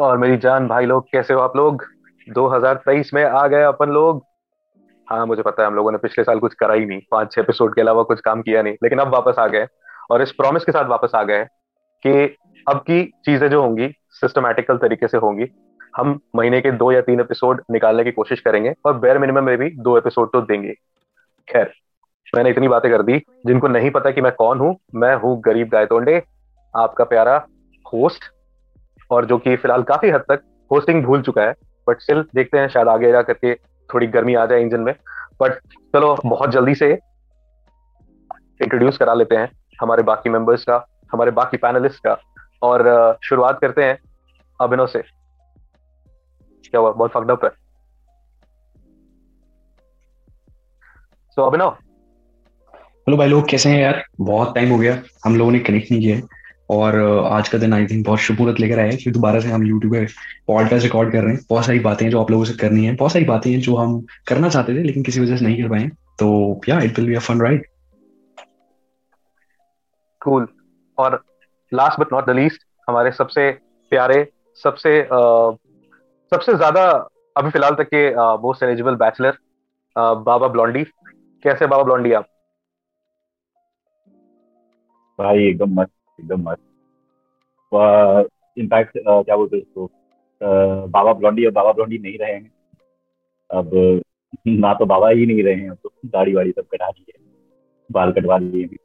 और मेरी जान भाई लोग, कैसे हो आप लोग? 2023 में आ गए अपन लोग। हाँ मुझे पता है हम लोगों ने पिछले साल कुछ करा ही नहीं। पाँच छह एपिसोड के अलावा कुछ काम किया नहीं, लेकिन अब वापस आ गए। और इस प्रॉमिस के साथ वापस आ गए कि अब की चीज़ें जो होंगी सिस्टमेटिकल तरीके से होंगी, हम महीने के दो या तीन एपिसोड निकालने की कोशिश करेंगे और बेयर मिनिमम में भी दो एपिसोड तो देंगे। खैर मैंने इतनी बातें कर दी जिनको नहीं पता कि मैं कौन हूँ। मैं हूँ गरीब गायतोंडे आपका प्यारा होस्ट और जो कि फ़िलहाल काफ़ी हद तक होस्टिंग भूल चुका है बट स्टिल देखते हैं शायद आगे जा करके थोड़ी गर्मी आ जाए इंजन में। बट चलो बहुत जल्दी से इंट्रोड्यूस करा लेते हैं हमारे बाकी मेंबर्स का हमारे बाकी पैनलिस्ट का। और शुरुआत करते हैं अभिनव से। क्या हुआ? बहुत फकडअप है। सो so, अभिनव हेलो भाई लोग कैसे हैं यार? बहुत टाइम हो गया हम लोगों ने कनेक्ट नहीं किया है। और आज का दिन आई थिंक बहुत शुभ मुहूर्त लेकर आए कि दोबारा से हम यूट्यूब पे पॉडकास्ट रिकॉर्ड कर रहे हैं। बहुत सारी बातें हैं जो आप लोगों से करनी है बहुत सारी बातें हैं जो हम करना चाहते थे लेकिन किसी वजह से नहीं कर पाए तो या it will be a fun ride cool और last but not the least हमारे सबसे प्यारे सबसे uh, सबसे ज़्यादा अभी फ़िलहाल तक के most eligible bachelor Baba Blondie कैसे बाबा ब्लॉन्डी आप? भाई एकदम मस्त एकदम मस्त। इनफैक्ट क्या बोलते हैं उसको बाबा ब्लॉन्डी अब बाबा ब्लॉन्डी नहीं रहे हैं। अब ना तो बाबा ही नहीं रहे हैं अब तो दाढ़ी वाड़ी सब कटा ली है बाल कटवा लिए हैं।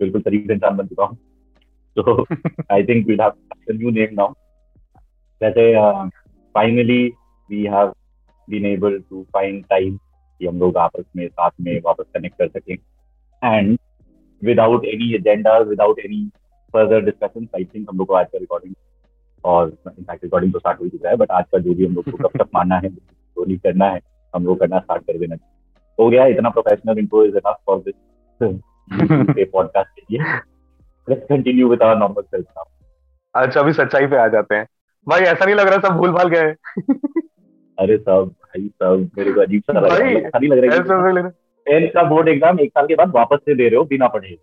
बिल्कुल तरीके इंसान बन चुका हूँ। तो I think we have new name now वैसे finally we have been able to find time कि हम लोग आपस में साथ में वापस कनेक्ट कर सकें। And without any agenda without any further discussion I think हम लोग को आज का रिकॉर्डिंग और इनफैक्ट रिकॉर्डिंग तो स्टार्ट हो चुका है बट आज का जो भी हम लोग को कब तक मानना है जो नहीं करना है हम लोग करना स्टार्ट कर देना हो गया इतना professional intro is enough for this podcast के लिए। Let's continue with our normal self now अच्छा अभी सच्चाई पे आ जाते हैं। भाई ऐसा नहीं लग रहा सब भूल भाल गए अरे सब भाई सब मेरे को अजीब सा लग रहा है। लग रहा है। टेंथ का बोर्ड एग्ज़ाम एक साल के बाद वापस से दे रहे हो बिना पढ़े।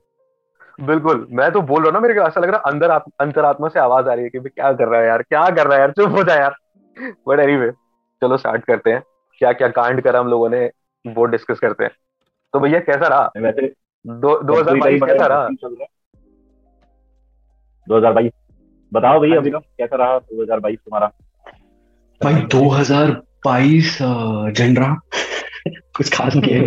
बिल्कुल मैं तो बोल रहा हूँ ना मेरे को ऐसा लग रहा है अंदर अंतरात्मा से आवाज़ आ रही है कि क्या कर रहा है यार क्या कर रहा है यार चुप हो जाए यार। बट एनीवे चलो स्टार्ट करते हैं। क्या क्या कांड करा हम लोगों ने वो डिस्कस करते हैं। तो भैया कैसा रहा? वैसे दो हज़ार बाईस कैसा रहा? दो हज़ार बाईस। बताओ भैया अभी कैसा रहा दो हज़ार बाईस तुम्हारा? भाई दो हज़ार बाईस जन रहा। कुछ खास नहीं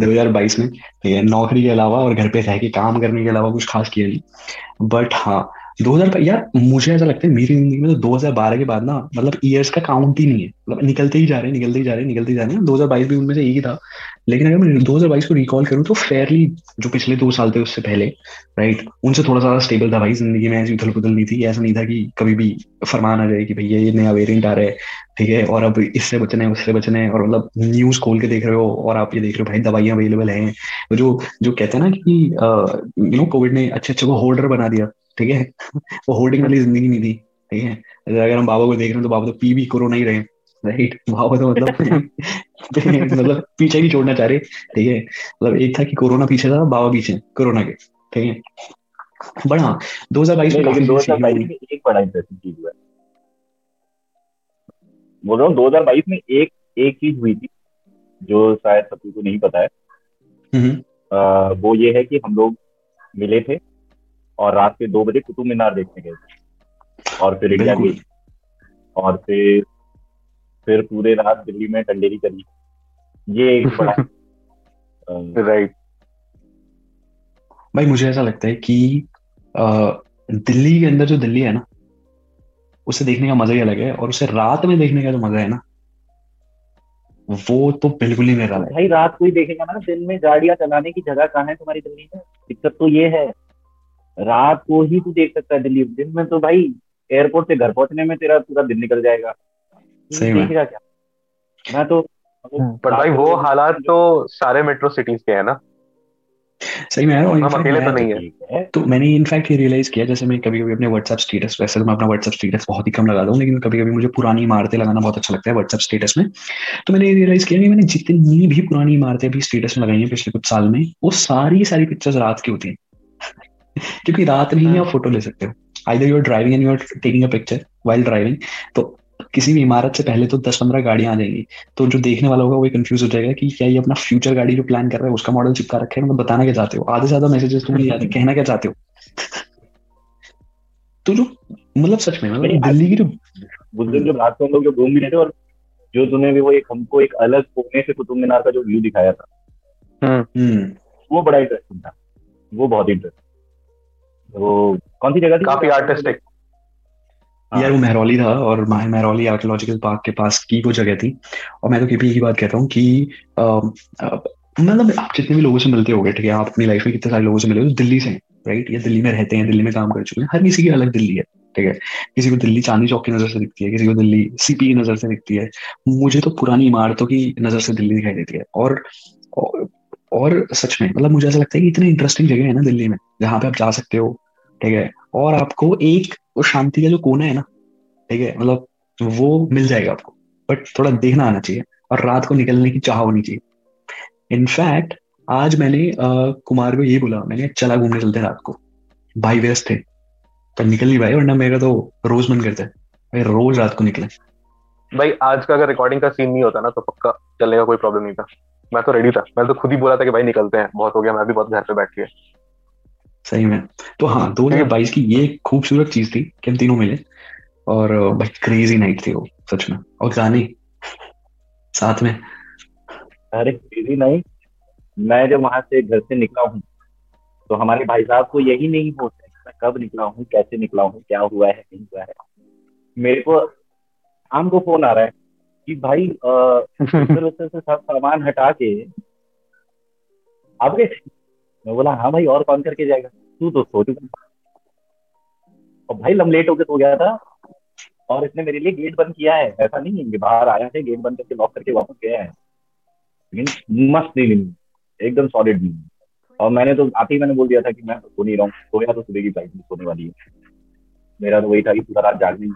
2022 में नौकरी के अलावा और घर पे रह के काम करने के अलावा कुछ खास किया नहीं। बट हाँ 2000 यार, मुझे ऐसा लगता है मेरी ज़िंदगी में तो 2012 के बाद ना मतलब ईयर्स का काउंट ही नहीं है। मतलब निकलते ही जा रहे हैं, निकलते ही जा रहे हैं, निकलते ही जा रहे हैं। 2022 भी उनमें से एक ही था। लेकिन अगर मैं 2022 को रिकॉल करूँ तो फेयरली जो पिछले दो साल थे उससे पहले राइट उनसे थोड़ा सा स्टेबल था भाई, ज़िंदगी में ऐसी उथल पुथल नहीं थी। ऐसा नहीं था कि कभी भी फरमान आ जाए कि भैया ये नया वेरियंट आ रहा है, ठीक है, और अब इससे बचने उससे बचने और मतलब न्यूज़ खोल के देख रहे हो, और आप ये देख रहे हो भाई, दवाइयाँ अवेलेबल हैं। जो जो कहते हैं ना कि यू नो कोविड ने अच्छे अच्छे को होल्डर बना दिया। ठीक है? वो होल्डिंग वाली ज़िंदगी नहीं थी ठीक है? अगर हम बाबा को देख रहे हैं तो बाबा तो पी भी कोरोना ही रहे राइट बाबा तो मतलब मतलब पीछे ही छोड़ना चाह रहे ठीक है? मतलब एक था कि कोरोना पीछे था बाबा पीछे कोरोना के ठीक है? बट हाँ दो हज़ार बाईस में दो हज़ार बाईस में एक बड़ा इंटरेस्टिंग चीज़ हुआ। बोल रहा हूँ दो हज़ार बाईस में एक एक चीज़ हुई थी जो शायद सभी को नहीं पता है। आ, वो ये है कि हम लोग मिले थे और रात के दो बजे कुतुब मीनार देखने गए और फिर इंडिया गई और फिर फिर पूरे रात दिल्ली में टंडेरी करी। ये एक बड़ा राइट भाई मुझे ऐसा लगता है कि दिल्ली के अंदर जो दिल्ली है ना उसे देखने का मज़ा ही अलग है और उसे रात में देखने का जो मज़ा है ना वो तो बिल्कुल ही मेरा भाई रात को ही देखेगा ना दिन में गाड़ियाँ चलाने की जगह कहाँ है तुम्हारी दिल्ली में? दिक्कत तो ये है। रात को ही तू देख सकता है दिल्ली दिन। में तो भाई एयरपोर्ट से घर पहुँचने में तेरा पूरा दिन निकल जाएगा। सही देखेगा क्या? मैं तो पर भाई वो हालात तो सारे मेट्रो सिटीज़ के है ना। सही में हम अकेले तो नहीं है। तो मैंने इनफैक्ट ये रियलाइज़ किया जैसे मैं कभी कभी अपने व्हाट्सएप स्टेटस वैसे तो मैं अपना व्हाट्सएप स्टेटस बहुत ही कम लगाता हूँ लेकिन कभी कभी मुझे पुरानी इमारतें लगाना बहुत अच्छा लगता है व्हाट्सएप स्टेटस में। तो मैंने ये रियलाइज़ किया कि मैंने जितनी भी पुरानी इमारतें भी स्टेटस में लगाई हैं पिछले कुछ साल में वो सारी सारी पिक्चर्स रात की होती हैं। क्योंकि रात में ही आप फ़ोटो ले सकते हो। Either you are driving and you are taking a picture while driving तो किसी भी इमारत से पहले तो दस पंद्रह गाड़ियाँ आ जाएँगी। तो जो देखने वाला होगा वो कंफ्यूज हो जाएगा कि क्या ये अपना फ्यूचर गाड़ी जो प्लान कर रहा है उसका मॉडल चिपका रखे है मतलब बताना क्या चाहते हो? आधे से ज़्यादा मैसेजेस तुम्हें नहीं आते कहना क्या चाहते हो? तो जो मतलब सच में मतलब दिल्ली की जो दिन जब रात को लोग जो घूम भी रहे थे और जो तूने भी वो एक हमको एक अलग कोने से कुतुब मीनार का जो व्यू दिखाया था हम्म। वो बड़ा इंटरेस्टिंग था। वो बहुत इंटरेस्टिंग वो कौन सी जगह थी? काफ़ी आर्टिस्टिक हाँ। यार वो मेहरौली था और माह- मेहरौली आर्कियोलॉजिकल पार्क के पास की वो जगह थी। और मैं तो केपी की बात कहता हूँ कि मतलब आप जितने भी लोगों से मिलते होगे ठीक है आप अपनी लाइफ में कितने सारे लोगों से मिले हो दिल्ली से राइट या दिल्ली में रहते हैं दिल्ली में काम कर चुके हैं हर किसी की अलग दिल्ली है ठीक है? किसी को दिल्ली चांदी चौक की नज़र से दिखती है किसी को दिल्ली सीपी की नज़र से दिखती है। मुझे तो पुरानी इमारतों की नज़र से दिल्ली दिखाई देती है। और और, सच में मतलब मुझे ऐसा लगता है कि इतनी इंटरेस्टिंग जगह है ना दिल्ली में जहाँ पे आप जा सकते हो ठीक है? और आपको एक शांति का जो कोना है ना ठीक है? मतलब वो मिल जाएगा आपको बट थोड़ा देखना आना चाहिए और रात को निकलने की चाह होनी चाहिए। इनफैक्ट आज मैंने अ, कुमार को ये बोला मैंने चला घूमने चलते रात को। भाई व्यस्त थे पर निकल नहीं भाई वरना मेरा तो रोज मन करता है भाई रोज रात को निकले। भाई आज का अगर रिकॉर्डिंग का सीन नहीं होता ना तो पक्का चलने का कोई प्रॉब्लम नहीं था। मैं तो रेडी था। मैं तो खुद ही बोला था कि भाई निकलते हैं। बहुत हो गया मैं भी बहुत घर पे बैठ के। सही में। तो हाँ दो हज़ार बाईस की ये खूबसूरत चीज़ थी कि हम तीनों मिले और भाई क्रेजी नाइट थी वो सच में। और गाने साथ में। अरे क्रेजी नहीं। मैं जब वहाँ से घर से निकला हूँ तो हमारे भाई साहब को यही नहीं होता है मैं कब निकला हूँ कैसे निकला हूँ क्या हुआ है नहीं हुआ है। मेरे को शाम को फ़ोन आ रहा है। कि भाई से सामान हटा के आप गए मैं बोला हाँ भाई, और कौन करके जाएगा? तू तो सो। चुका और भाई, लम लेट होके सो गया था। और इसने मेरे लिए गेट बंद किया है। ऐसा नहीं है बाहर आया है, गेट बंद करके लॉक करके वापस गया है। लेकिन मस्त नींद एकदम सॉलिड नींद और मैंने तो आते ही मैंने बोल दिया था कि मैं सो नहीं रहा हूँ। सोया तो सुबह की फ़्लाइट सोने वाली है। मेरा तो वही था कि पूरा रात जागने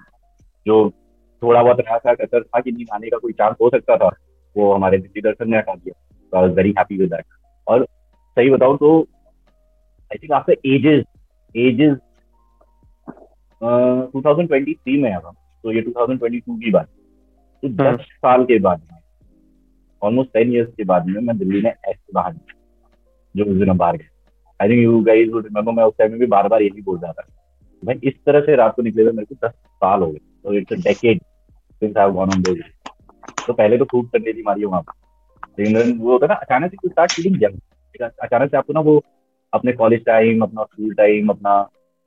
जो थोड़ा बहुत रहा था कसर था कि नहीं आने का कोई चांस हो सकता था। वो हमारे दिल्ली दर्शन ने हटा दिया। तो I was very happy with that और सही बताऊँ तो I think after ages ages 2023 में आया तो ये 2022 की बात। तो हम्म। दस साल के बाद में ऑलमोस्ट टेन इयर्स के बाद में मैं दिल्ली में ऐसे बाहर गया जो उस दिन बाहर गए I think you guys would remember मैं उस टाइम में भी बार बार यही बोल रहा था। भाई इस तरह से रात को निकले हुए मेरे को दस साल हो गए। तो it's a decade since I gone on those तो पहले तो खूब थी मारी वहाँ पर। लेकिन वो होता है ना, अचानक से स्टार्ट फीलिंग जंग अचानक से आपको ना वो अपने कॉलेज टाइम अपना स्कूल टाइम अपना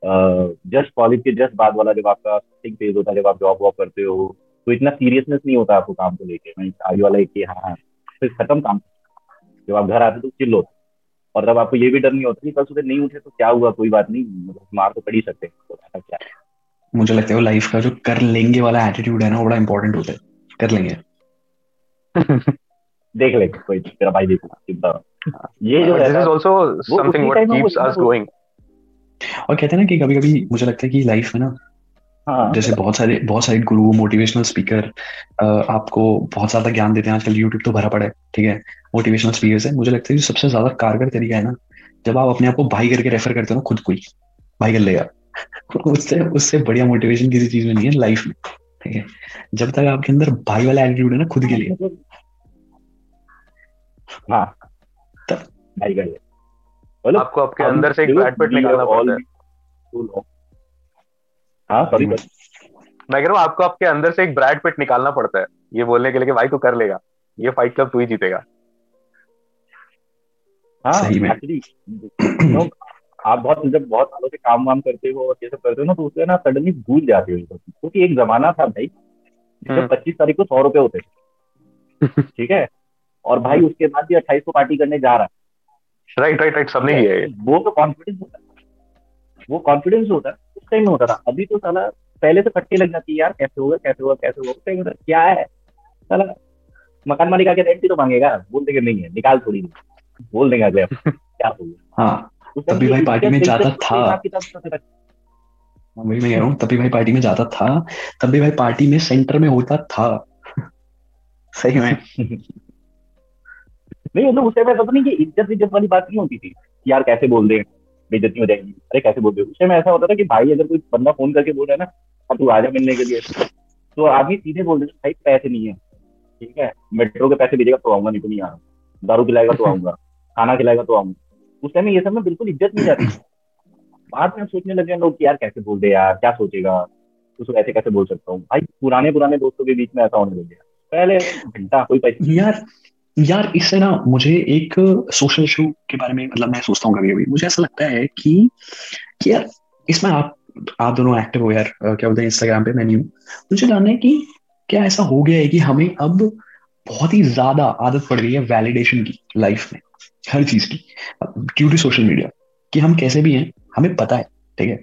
जस्ट कॉलेज के जस्ट बाद वाला जब आपका थिंक फ़ेज़ होता है, जब आप जॉब वॉब करते हो तो इतना सीरियसनेस नहीं होता आपको काम को लेके। आगे वाला एक हाँ फिर खत्म काम। जब आप घर आते तो चिल्लो और तब आपको ये भी डर नहीं होता कि कल सुबह नहीं उठे तो क्या हुआ, कोई बात नहीं मतलब मार तो पड़ ही सकते हैं। तो क्या है। मुझे लगता है वो लाइफ का जो कर लेंगे वाला एटीट्यूड है ना बड़ा इंपॉर्टेंट होता है। कर लेंगे। देख ले कोई तेरा भाई देखो चिंता मत। ये जो this is also something what keeps us going और कहते हैं ना कि कभी कभी मुझे लगता है कि लाइफ में ना हाँ। जैसे बहुत सारे बहुत सारे गुरु मोटिवेशनल स्पीकर आपको बहुत ज़्यादा ज्ञान देते हैं आजकल यूट्यूब तो भरा पड़ा है ठीक है? मोटिवेशनल स्पीकर है। मुझे लगता है सबसे ज़्यादा कारगर तरीका है ना जब आप अपने आप को भाई करके रेफर करते हो ना खुद को ही। भाई कर लेगा उससे उससे बढ़िया मोटिवेशन किसी चीज़ में नहीं है लाइफ में ठीक है? जब तक आपके अंदर भाई वाला एटीट्यूड है ना खुद के लिए। हाँ। तब- भाई कर मतलब आपको आपके अंदर से एक ब्रैड पिट निकालना पड़ता है. हाँ सॉरी हम्म। मैं कह रहा हूँ आपको आपके अंदर से एक ब्रैड पिट निकालना पड़ता है ये बोलने के लिए कि भाई तू कर लेगा। ये फाइट क्लब तू ही जीतेगा। हाँ सही में। एक्चुअली आप बहुत जब बहुत सालों से काम वाम करते हो और ये सब करते हो ना तो उससे ना सडनली भूल जाते हो ये सब चीज़। क्योंकि एक जमाना था भाई हम्म। जब पच्चीस तारीख को सौ रुपए होते थे। ठीक है? और भाई उसके बाद भी अट्ठाईस को पार्टी करने जा रहा। है राइट राइट राइट सबने किया है वो तो कॉन्फिडेंस होता। है वो कॉन्फिडेंस होता है उस टाइम में होता था। अभी तो साला पहले से फटके लग जाती है यार कैसे होगा कैसे होगा कैसे होगा उस टाइम क्या है? साला मकान मालिक आके रेंट भी तो मांगेगा। बोल देंगे नहीं है निकाल थोड़ी। नहीं बोल देंगे अगले क्या होगा हाँ। तभी भाई पार्टी में जाता था। हाँ, वही मैं कह रहा हूँ तभी भाई पार्टी में जाता था तभी भाई पार्टी में सेंटर में होता था। सही में। नहीं मतलब उस टाइम ऐसा तो नहीं कि इज़्ज़त इज़्ज़त वाली बात नहीं होती थी यार कैसे बोल दे बेइज्जती हो जाएगी अरे कैसे बोल दे। उस टाइम ऐसा होता था कि भाई अगर कोई बंदा फ़ोन करके बोल रहा है ना अब तू आजा मिलने के लिए तो आदमी सीधे बोल देते भाई पैसे नहीं है। ठीक है? मेट्रो के पैसे भेजेगा तो आऊँगा नहीं तो नहीं आ रहा। दारू खिलाएगा तो आऊँगा खाना खिलाएगा तो आऊँगा। उस टाइम ये सब में बिल्कुल इज़्ज़त नहीं जाती। बाद में सोचने लगे लोग यार कैसे बोल दे यार, क्या सोचेगा? उसको ऐसे कैसे बोल सकता हूँ? भाई, पुराने पुराने दोस्तों के बीच में ऐसा होने लग गया। पहले घंटा कोई पैसे यार यार, इससे ना मुझे एक सोशल इशू के बारे में मतलब मैं सोचता हूँ कभी कभी मुझे ऐसा लगता है कि कि यार, इसमें आप आप दोनों एक्टिव हो यार क्या बोलते हैं इंस्टाग्राम पे, मैं नहीं हूँ। मुझे जानना है कि क्या ऐसा हो गया है कि हमें अब बहुत ही ज़्यादा आदत पड़ गई है वैलिडेशन की लाइफ में। हर चीज़ की ड्यू टू सोशल मीडिया कि हम कैसे भी हैं हमें पता है ठीक है?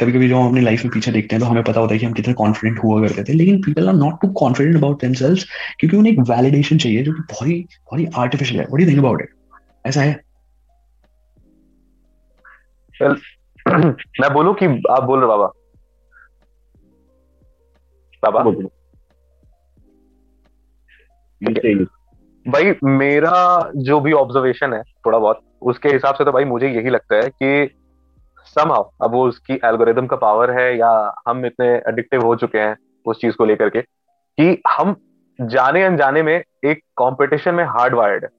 कभी कभी जब हम अपनी लाइफ में पीछे देखते हैं तो हमें पता होता है कि हम कितने कॉन्फिडेंट हुआ करते थे लेकिन people are not too confident about themselves क्योंकि उन्हें एक वैलिडेशन चाहिए जो कि बहुत ही बहुत ही आर्टिफिशियल है। What do think about it ऐसा है? मैं बोलूँ कि आप बोल रहे बाबा? बाबा? बोल भाई, मेरा जो भी ऑब्जर्वेशन है, थोड़ा बहुत, उसके हिसाब से तो भाई मुझे यही लगता है कि समहाउ अब वो उसकी एल्गोरिदम का पावर है या हम इतने एडिक्टिव हो चुके हैं उस चीज़ को लेकर के, कि हम जाने अनजाने में एक कंपटीशन में हार्ड वायर्ड है।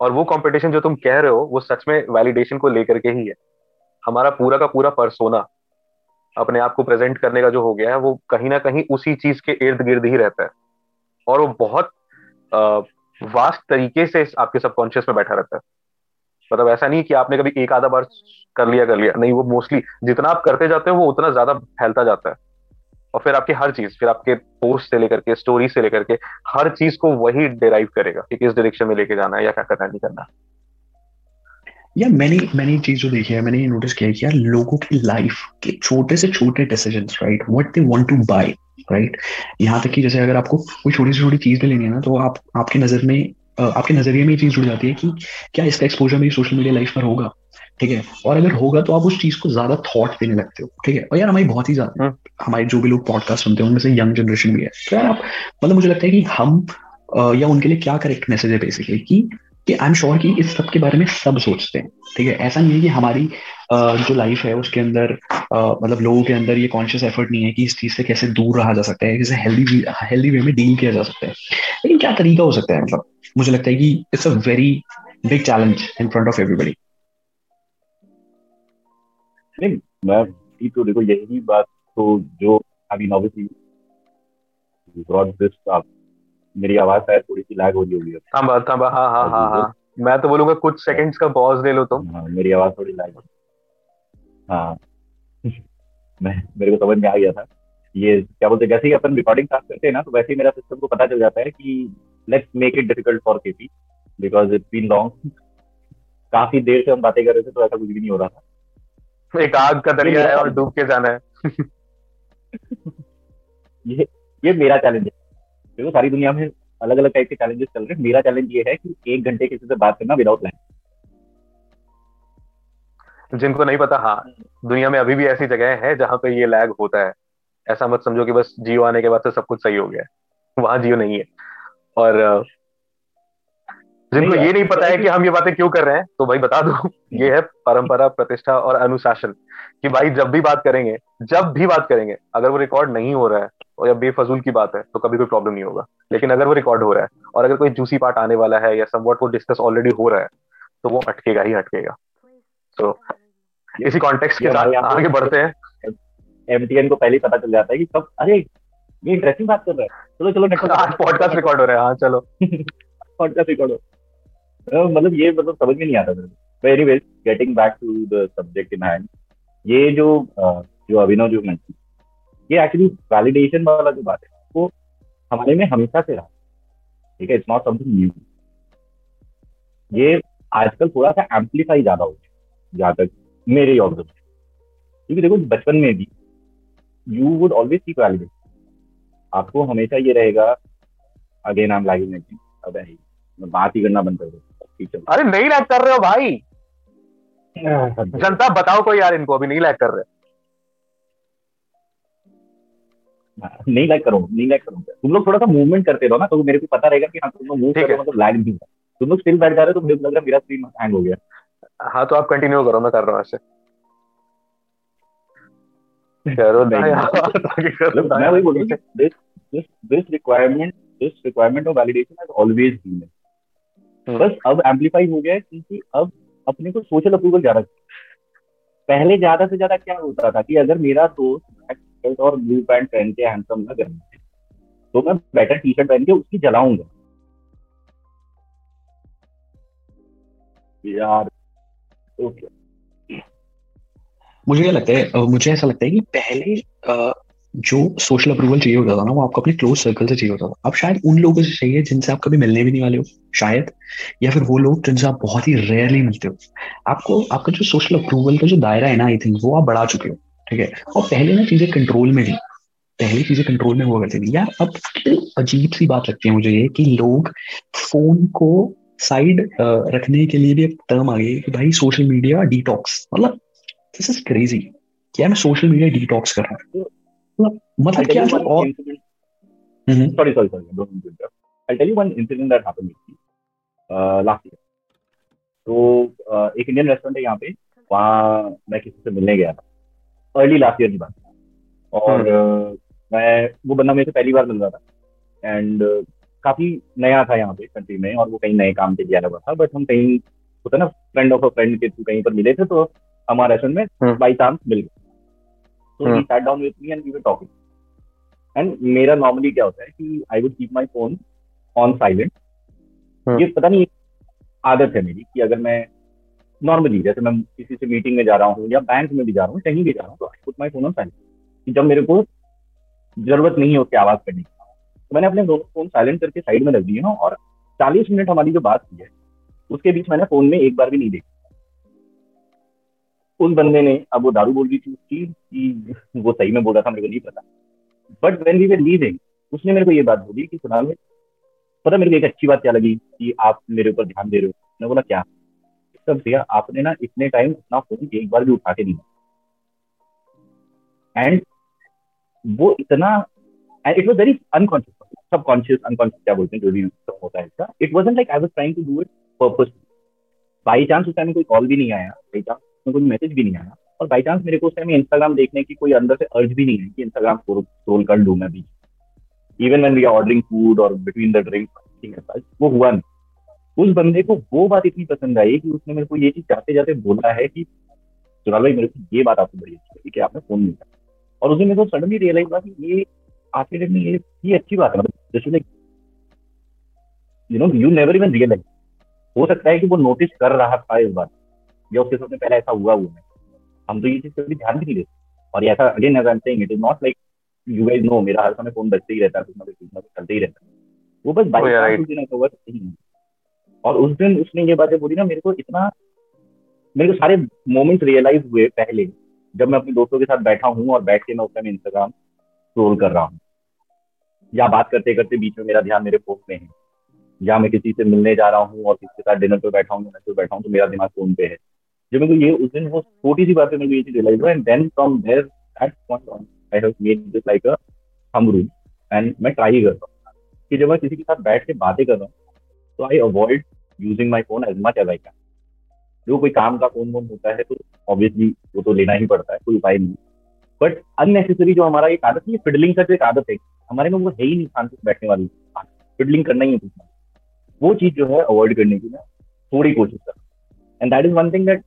और वो कंपटीशन जो तुम कह रहे हो, वो सच में वैलिडेशन को लेकर के ही है। हमारा पूरा का पूरा परसोना अपने आप को प्रेजेंट करने का जो हो गया है, वो कहीं ना कहीं उसी चीज़ के इर्द गिर्द ही रहता है। और वो बहुत वास्ट तरीके से आपके सबकॉन्शियस में बैठा रहता है। मतलब ऐसा नहीं कि आपने कभी एक आधा बार कर लिया कर लिया। नहीं, वो मोस्टली जितना आप करते जाते हो, वो उतना ज़्यादा फैलता जाता है। और फिर आपकी हर चीज़, फिर आपके पोस्ट से लेकर के स्टोरी से लेकर के, हर चीज़ को वही डिराइव करेगा कि किस डायरेक्शन में लेके जाना है या क्या करना नहीं करना यार मैंने मैंने एक चीज़ जो देखी है मैंने ये नोटिस किया है कि यार लोगों की लाइफ के छोटे से छोटे decisions right what they want to buy right यहाँ तक कि जैसे अगर आपको कोई छोटी से छोटी चीज़ भी लेनी है ना तो आप आपके नज़र में आपके नज़रिए में ये चीज़ जुड़ जाती है कि क्या इसका एक्सपोजर मेरी सोशल मीडिया लाइफ पर होगा ठीक है? और अगर होगा तो आप उस चीज़ को ज़्यादा थॉट देने लगते हो ठीक है? और यार हमारी बहुत ही ज़्यादा हम्म। हमारे जो भी लोग पॉडकास्ट सुनते हैं उनमें से यंग जनरेशन भी है। तो यार आप मतलब मुझे लगता है कि हम या उनके लिए क्या करेक्ट मैसेज है बेसिकली कि कि आई एम श्योर कि इस सब के बारे में सब सोचते हैं। ठीक है, ऐसा नहीं है कि हमारी जो लाइफ है उसके अंदर मतलब लोगों के अंदर ये कॉन्शियस एफर्ट नहीं है कि इस चीज़ से कैसे दूर रहा जा सकता है, कैसे हेल्दी हेल्दी वे में डील किया जा सकता है। लेकिन क्या तरीका हो सकता है मतलब? मुझे लगता है कि it's a very big challenge in front of everybody नहीं, मैं तो देखो, यही बात तो जो I mean obviously broad this आप मेरी आवाज़ शायद थोड़ी सी लैग हो रही होगी। थांबा थांबा हाँ हाँ हाँ हाँ। मैं तो बोलूँगा कुछ सेकंड्स का पॉज ले लो तुम। हाँ, मेरी आवाज़ थोड़ी लैग हाँ मैं मेरे को समझ में आ गया था। ये क्या बोलते जैसे ही अपन रिकॉर्डिंग स्टार्ट करते हैं ना तो वैसे ही मेरा सिस्टम को पता चल जाता है कि let's make it difficult for KP because it's been long काफ़ी देर से हम बातें कर रहे थे तो ऐसा कुछ भी नहीं हो रहा था। एक आग का दरिया है और डूब के जाना है। ये ये मेरा चैलेंज है। देखो, सारी दुनिया में अलग अलग टाइप के चैलेंजेस चल रहे हैं। मेरा चैलेंज ये है कि एक घंटे किसी से बात करना विदाउट लाइन जिनको नहीं पता हाँ दुनिया में अभी भी ऐसी जगह है जहाँ पे ये लैग होता है। ऐसा मत समझो कि बस जियो आने के बाद से सब कुछ सही हो गया वहाँ जियो नहीं है। और जिनको ये नहीं पता है कि हम ये बातें क्यों कर रहे हैं तो भाई बता दो ये है परंपरा प्रतिष्ठा और अनुशासन कि भाई जब भी बात करेंगे जब भी बात करेंगे अगर वो रिकॉर्ड नहीं हो रहा है और या बेफजूल की बात है तो कभी कोई प्रॉब्लम नहीं होगा। लेकिन अगर वो रिकॉर्ड हो रहा है और अगर कोई जूसी पार्ट आने वाला है या समवट वो डिस्कस ऑलरेडी हो रहा है तो वो अटकेगा ही अटकेगा। तो इसी कॉन्टेक्स्ट के साथ आगे बढ़ते हैं। एमटीएन को पहले ही पता चल जाता है कि कब अरे ये इंटरेस्टिंग बात कर रहा है। चलो चलो आज पॉडकास्ट रिकॉर्ड हो रहा है हाँ चलो। पॉडकास्ट रिकॉर्ड हो। मतलब ये मतलब समझ में नहीं आता मेरे को। Anyways getting back to the subject in hand ये जो जो अभिनव जो mentioned, ये एक्चुअली वैलिडेशन वाला जो बात है वो हमारे में हमेशा से रहा। ठीक है इट्स नॉट समथिंग न्यू ये आजकल थोड़ा सा एम्पलीफाई ज़्यादा हो जहाँ तक मेरे ऑब्जर्वेशन क्योंकि देखो बचपन में भी you would always seek validation आपको हमेशा ये रहेगा अगेन आई एम लैगिंग अब मैं बात ही करना बंद कर दो ठीक है। अरे नहीं लैग कर रहे हो भाई। जनता बताओ कोई यार इनको अभी नहीं लैग कर रहे। नहीं लाइक करो नहीं लाइक करो। तुम लोग थोड़ा सा मूवमेंट करते रहो ना तो मेरे को पता रहेगा कि हाँ तुम लोग मूव कर रहे हो। मतलब लैग नहीं होगा तुम लोग स्टिल बैठ जा रहे हो तो मुझे लग रहा है मेरा स्क्रीन हैंग हो गया। हाँ तो आप कंटिन्यू करो मैं कर रहा हूँ ऐसे। करो मतलब मैं वही बोल रहा हूँ कि this this this requirement this requirement of validation has बस अब एम्पलीफाई हो गया है क्योंकि अब अपने को सोशल अप्रूवल ज़्यादा पहले ज़्यादा से ज़्यादा क्या होता था कि अगर मेरा दोस्त ब्लैक शर्ट और ब्लू पैंट पहन के हैंडसम ना करे तो मैं बेटर टी शर्ट पहन के उसकी जलाऊँगा। यार ओके मुझे क्या लगता है मुझे ऐसा लगता है कि पहले जो सोशल अप्रूवल चाहिए होता था ना, वो आपको अपने क्लोज सर्कल से चाहिए होता था। अब शायद उन लोगों से चाहिए जिनसे आप कभी मिलने भी नहीं वाले हो, शायद। या फिर वो लोग जिनसे आप बहुत ही रेयरली मिलते हो। आपको, आपका जो सोशल अप्रूवल का जो दायरा है ना आई थिंक वो आप बढ़ा चुके हो, ठीक है? और पहले ना चीज़ें कंट्रोल में थी। पहले चीज़ें कंट्रोल में हुआ करती थी। यार अब कितनी अजीब सी बात लगती है मुझे ये कि लोग फ़ोन को साइड रखने के लिए भी एक टर्म आ गई कि भाई सोशल मीडिया डिटॉक्स मतलब दिस इज़ क्रेजी क्या मैं सोशल मीडिया डिटॉक्स कर रहा हूँ? मतलब क्या to interrupt. I'll tell you one incident that happened with me uh, last year. तो uh, एक इंडियन रेस्टोरेंट है यहाँ पे। वहाँ मैं किसी से मिलने गया था। अर्ली लास्ट ईयर की बात और uh, मैं वो बंदा मेरे से पहली बार मिल रहा था। एंड काफ़ी नया था यहाँ पे कंट्री में और वो कहीं नए काम के लिए आया हुआ था। बट हम कहीं होता है ना फ्रेंड ऑफ़ अ फ्रेंड के थ्रू कहीं पर मिले थे तो हमारे रेस्टोरेंट में। बाई चांस मिल गए तो ही। Sat down with me and we were talking and मेरा नॉर्मली क्या होता है कि I would keep my phone on silent. ये पता नहीं आदत है मेरी कि अगर मैं नॉर्मली जैसे मैं किसी से मीटिंग में जा रहा हूँ या बैंक में भी जा रहा हूँ कहीं भी जा रहा हूँ तो I put my phone on silent कि जब मेरे को ज़रूरत नहीं है उसकी आवाज़ करने की तो मैंने अपने दोनों फ़ोन साइलेंट करके साइड में रख दिए हैं और चालीस मिनट हमारी जो बात की है उसके बीच मैंने फ़ोन में एक बार भी नहीं देखा उस बंदे ने, अब वो दारू बोल रही थी उसकी, कि वो सही में बोल रहा था, मेरे को नहीं पता। But when we were leaving उसने मेरे को ये बात बोली कि कुणाल में पता मेरे को एक अच्छी बात क्या लगी कि आप मेरे ऊपर ध्यान दे रहे हो? मैं बोला, क्या? सब भैया, आपने ना इतने टाइम अपना फ़ोन एक बार भी उठा के नहीं एंड वो इतना and it was very unconscious subconscious unconscious क्या बोलते हैं, जो भी होता है इसका। It wasn't like I was trying to do it purpose by chance उस टाइम कोई कॉल भी नहीं आया बाई चांस में कोई मैसेज भी नहीं आया। और बाई चांस मेरे को उस टाइम इंस्टाग्राम देखने की कोई अंदर से अर्ज़ भी नहीं है कि इंस्टाग्राम स्क्रोल कर लूँ मैं भी। Even when we are ordering food और बिटवीन द ड्रिंक वो हुआ नहीं। उस बंदे को वो बात इतनी पसंद आई कि उसने मेरे को ये चीज़ जाते जाते बोला है कि सुनाल भाई, मेरे को ये बात आपको बड़ी अच्छी लगी कि आपने फ़ोन नहीं किया। और उसने मेरे को सडनली रियलाइज़ हुआ कि ये आखिर में ये ये अच्छी बात है। मतलब जैसे like you know you never even realise हो सकता है कि वो नोटिस कर रहा था इस बात या उसके सामने पहले ऐसा हुआ हुआ है। हम तो ये चीज़ कभी ध्यान भी नहीं देते। और ऐसा again as I am saying it is not like you guys know मेरा हर समय फ़ोन बजते ही रहता है कुछ ना कुछ ना कुछ चलते ही रहता है। वो बस Oh, बाई चांस दिन ऐसा हुआ नहीं। और उस दिन उसने ये बातें बोली ना मेरे को इतना मेरे को सारे मोमेंट्स रियलाइज़ हुए पहले जब मैं अपने दोस्तों के साथ बैठा हूँ और बैठ के मैं उस टाइम इंस्टाग्राम स्क्रोल कर रहा हूँ। या बात करते करते बीच में मेरा ध्यान मेरे फ़ोन में है। या मैं किसी से मिलने जा रहा हूँ और किसी के साथ डिनर पे बैठा हूँ पे बैठा हूँ तो मेरा दिमाग फ़ोन पे है। जब मेरे को ये, उस दिन वो छोटी सी बात मेरे को ये चीज़ रियलाइज़ हुआ and then from there that point on I have made this like a hmm rule and मैं ट्राई करता हूँ। कि जब मैं किसी के साथ बैठ के बातें कर रहा हूँ तो I avoid using my phone as much as I can जो कोई काम का फ़ोन वोन होता है तो ऑब्वियसली वो तो लेना ही पड़ता है, कोई उपाय नहीं। बट अननेसेसरी जो हमारा एक आदत है ये फिडलिंग का जो एक आदत है, हमारे में वो है ही नहीं शांति से बैठने वाली। फिडलिंग करना ही है वो चीज़ जो है अवॉइड करने की मैं थोड़ी कोशिश कर and that is one thing that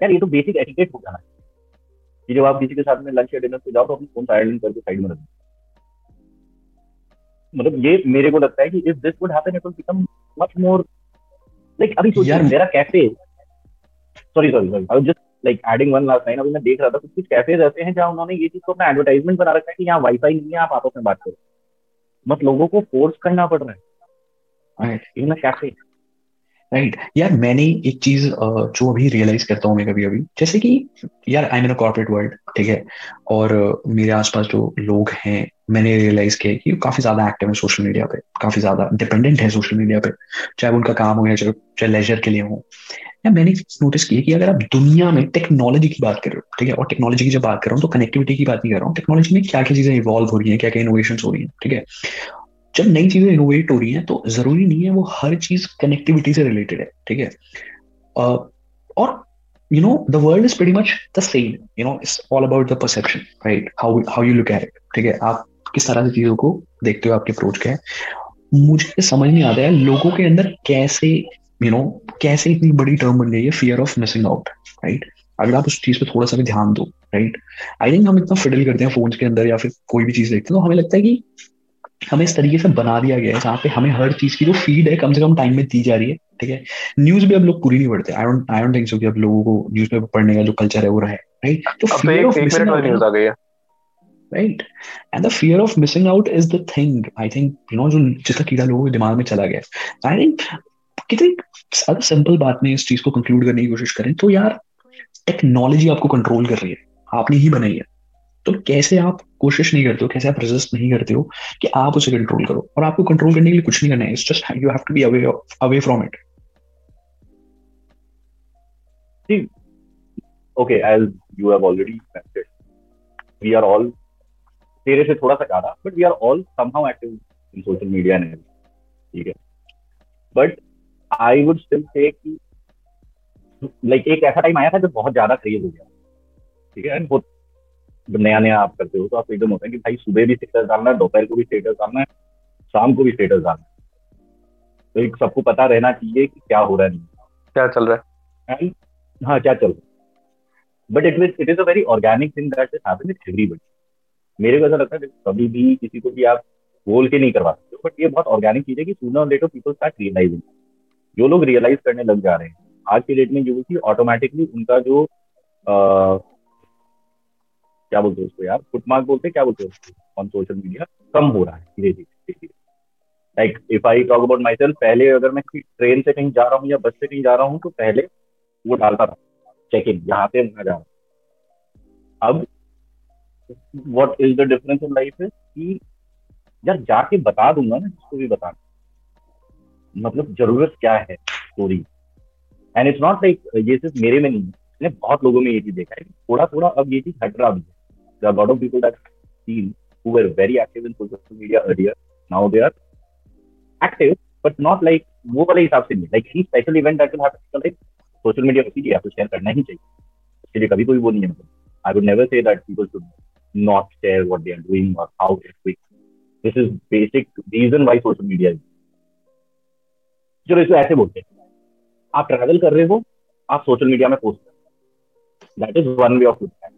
यार ये तो बेसिक एटिकेट हो जाना है कि जब आप किसी के साथ में लंच या डिनर पे जाओ तो अपनी फ़ोन साइलेंट करके साइड में रख मतलब ये मेरे को लगता है कि if this would happen it will become much more like अभी सोचिए मेरा cafe sorry sorry sorry I just like adding one last line अभी मैं देख रहा था कुछ कुछ कैफेज ऐसे हैं जहाँ उन्होंने ये चीज़ को अपना एडवर्टाइजमेंट बना रखा है कि यहाँ वाईफाई नहीं है आप आपस में बात करो। मत लोगों को फोर्स करना पड़ रहा है. इन कैफ़े राइट यार मैंने एक चीज़ जो अभी रियलाइज़ करता हूँ मैं कभी अभी जैसे कि यार आई मीन कॉर्पोरेट वर्ल्ड ठीक है? और मेरे आसपास जो लोग हैं, मैंने रियलाइज़ किया कि काफ़ी ज़्यादा एक्टिव है सोशल मीडिया पे, काफ़ी ज़्यादा डिपेंडेंट है सोशल मीडिया पे, चाहे उनका काम हो या चाहे चाहे लेजर के लिए हो। या मैंने नोटिस किया कि अगर आप दुनिया में टेक्नोलॉजी की बात कर रहे हो, ठीक है? और टेक्नोलॉजी की जब बात कर रहा हूँ तो कनेक्टिविटी की बात नहीं कर रहा हूँ टेक्नोलॉजी में क्या क्या चीज़ें इवॉल्व हो रही है क्या क्या इनोवेशन हो रही है, ठीक है? जब नई चीज़ें इनोवेट हो रही हैं तो ज़रूरी नहीं है वो हर चीज़ कनेक्टिविटी से रिलेटेड है ठीक है? uh, और you know the world is pretty much the same you know it's all about the perception right? How how you look at it ठीक है? आप किस तरह से चीज़ों को देखते हो आपके अप्रोच क्या है? मुझे समझ नहीं आता है लोगों के अंदर कैसे यू नो कैसे इतनी बड़ी टर्म बन गई है fear of missing out right अगर आप उस चीज़ पे थोड़ा सा भी ध्यान दो राइट आई थिंक हम इतना फिडल करते हैं फ़ोन के अंदर या फिर कोई भी चीज़ देखते हैं तो हमें लगता है कि हमें इस तरीके से बना दिया गया है जहाँ पे हमें हर चीज़ की जो फ़ीड है कम से कम टाइम में दी जा रही है ठीक है? न्यूज़ भी अब लोग पूरी नहीं पढ़ते I don't I don't think so कि अब लोगों को न्यूज़ पेपर पढ़ने का जो कल्चर है वो रहा है राइट तो fear of missing out news आ गई है। Right and the fear of missing out is the thing I think you know जो जिसका कीड़ा लोगों के दिमाग में चला गया आई थिंक कितनी ज़्यादा सिंपल बात में इस चीज़ को कंक्लूड करने की कोशिश करें तो यार टेक्नोलॉजी आपको कंट्रोल कर रही है आपने ही बनाई है। तो कैसे आप कोशिश नहीं करते हो, कैसे आप रेजिस्ट नहीं करते हो कि आप उसे कंट्रोल करो? और आपको कंट्रोल करने के लिए कुछ नहीं करना है it's just you have to be away away from it okay, as you have already mentioned, we are all, तेरे से थोड़ा सा ज़्यादा but we are all somehow active in social media and ठीक है? But I would still say कि like एक ऐसा टाइम आया था जब बहुत ज़्यादा क्रेज हो गया, ठीक है? बहुत नया नया आप करते हो तो आप एकदम होता है कि भाई सुबह भी स्टेटस डालना है दोपहर को भी स्टेटस डालना है शाम को भी स्टेटस डालना है। तो एक सबको पता रहना चाहिए कि क्या हो रहा है। क्या चल रहा है? एंड हाँ क्या चल रहा है। But it it is a very organic thing that is happen with everybody मेरे को ऐसा लगता है कभी भी किसी को भी आप बोल के नहीं करवा सकते बट ये बहुत ऑर्गेनिक चीज़ है कि sooner later people start realising जो लोग रियलाइज़ करने लग जा रहे हैं आज के डेट में जो कि ऑटोमेटिकली उनका जो क्या बोलते हैं उसको यार? फुटमार्क बोलते हैं, क्या बोलते हैं ऑन सोशल मीडिया कम हो रहा है, धीरे धीरे धीरे like if I talk about myself पहले अगर मैं ट्रेन से कहीं जा रहा हूँ या बस से कहीं जा रहा हूँ तो पहले वो डालता था चेक इन यहाँ से मैं जा रहा हूँ। अब what is the difference in life है कि, यार, जाके बता दूँगा ना, जिसको भी बता मतलब ज़रूरत क्या है story and it's not like ये सिर्फ़ मेरे में नहीं है। बहुत लोगों में ये चीज़ देखा है। थोड़ा थोड़ा अब ये चीज़ हट रहा भी है। There are a lot of people that I've seen who were very active in social media earlier. Now they are active, but not like वो वाले हिसाब से नहीं like any special event that will happen like social media पे सीधे आपको share करना ही चाहिए उसके लिए कभी कोई वो नहीं है मतलब I would never say that people should not share what they are doing or how they're doing. This is basic reason why social media is. चलो इसको ऐसे बोलते हैं आप ट्रैवल कर रहे हो आप सोशल मीडिया में पोस्ट कर that is one way of looking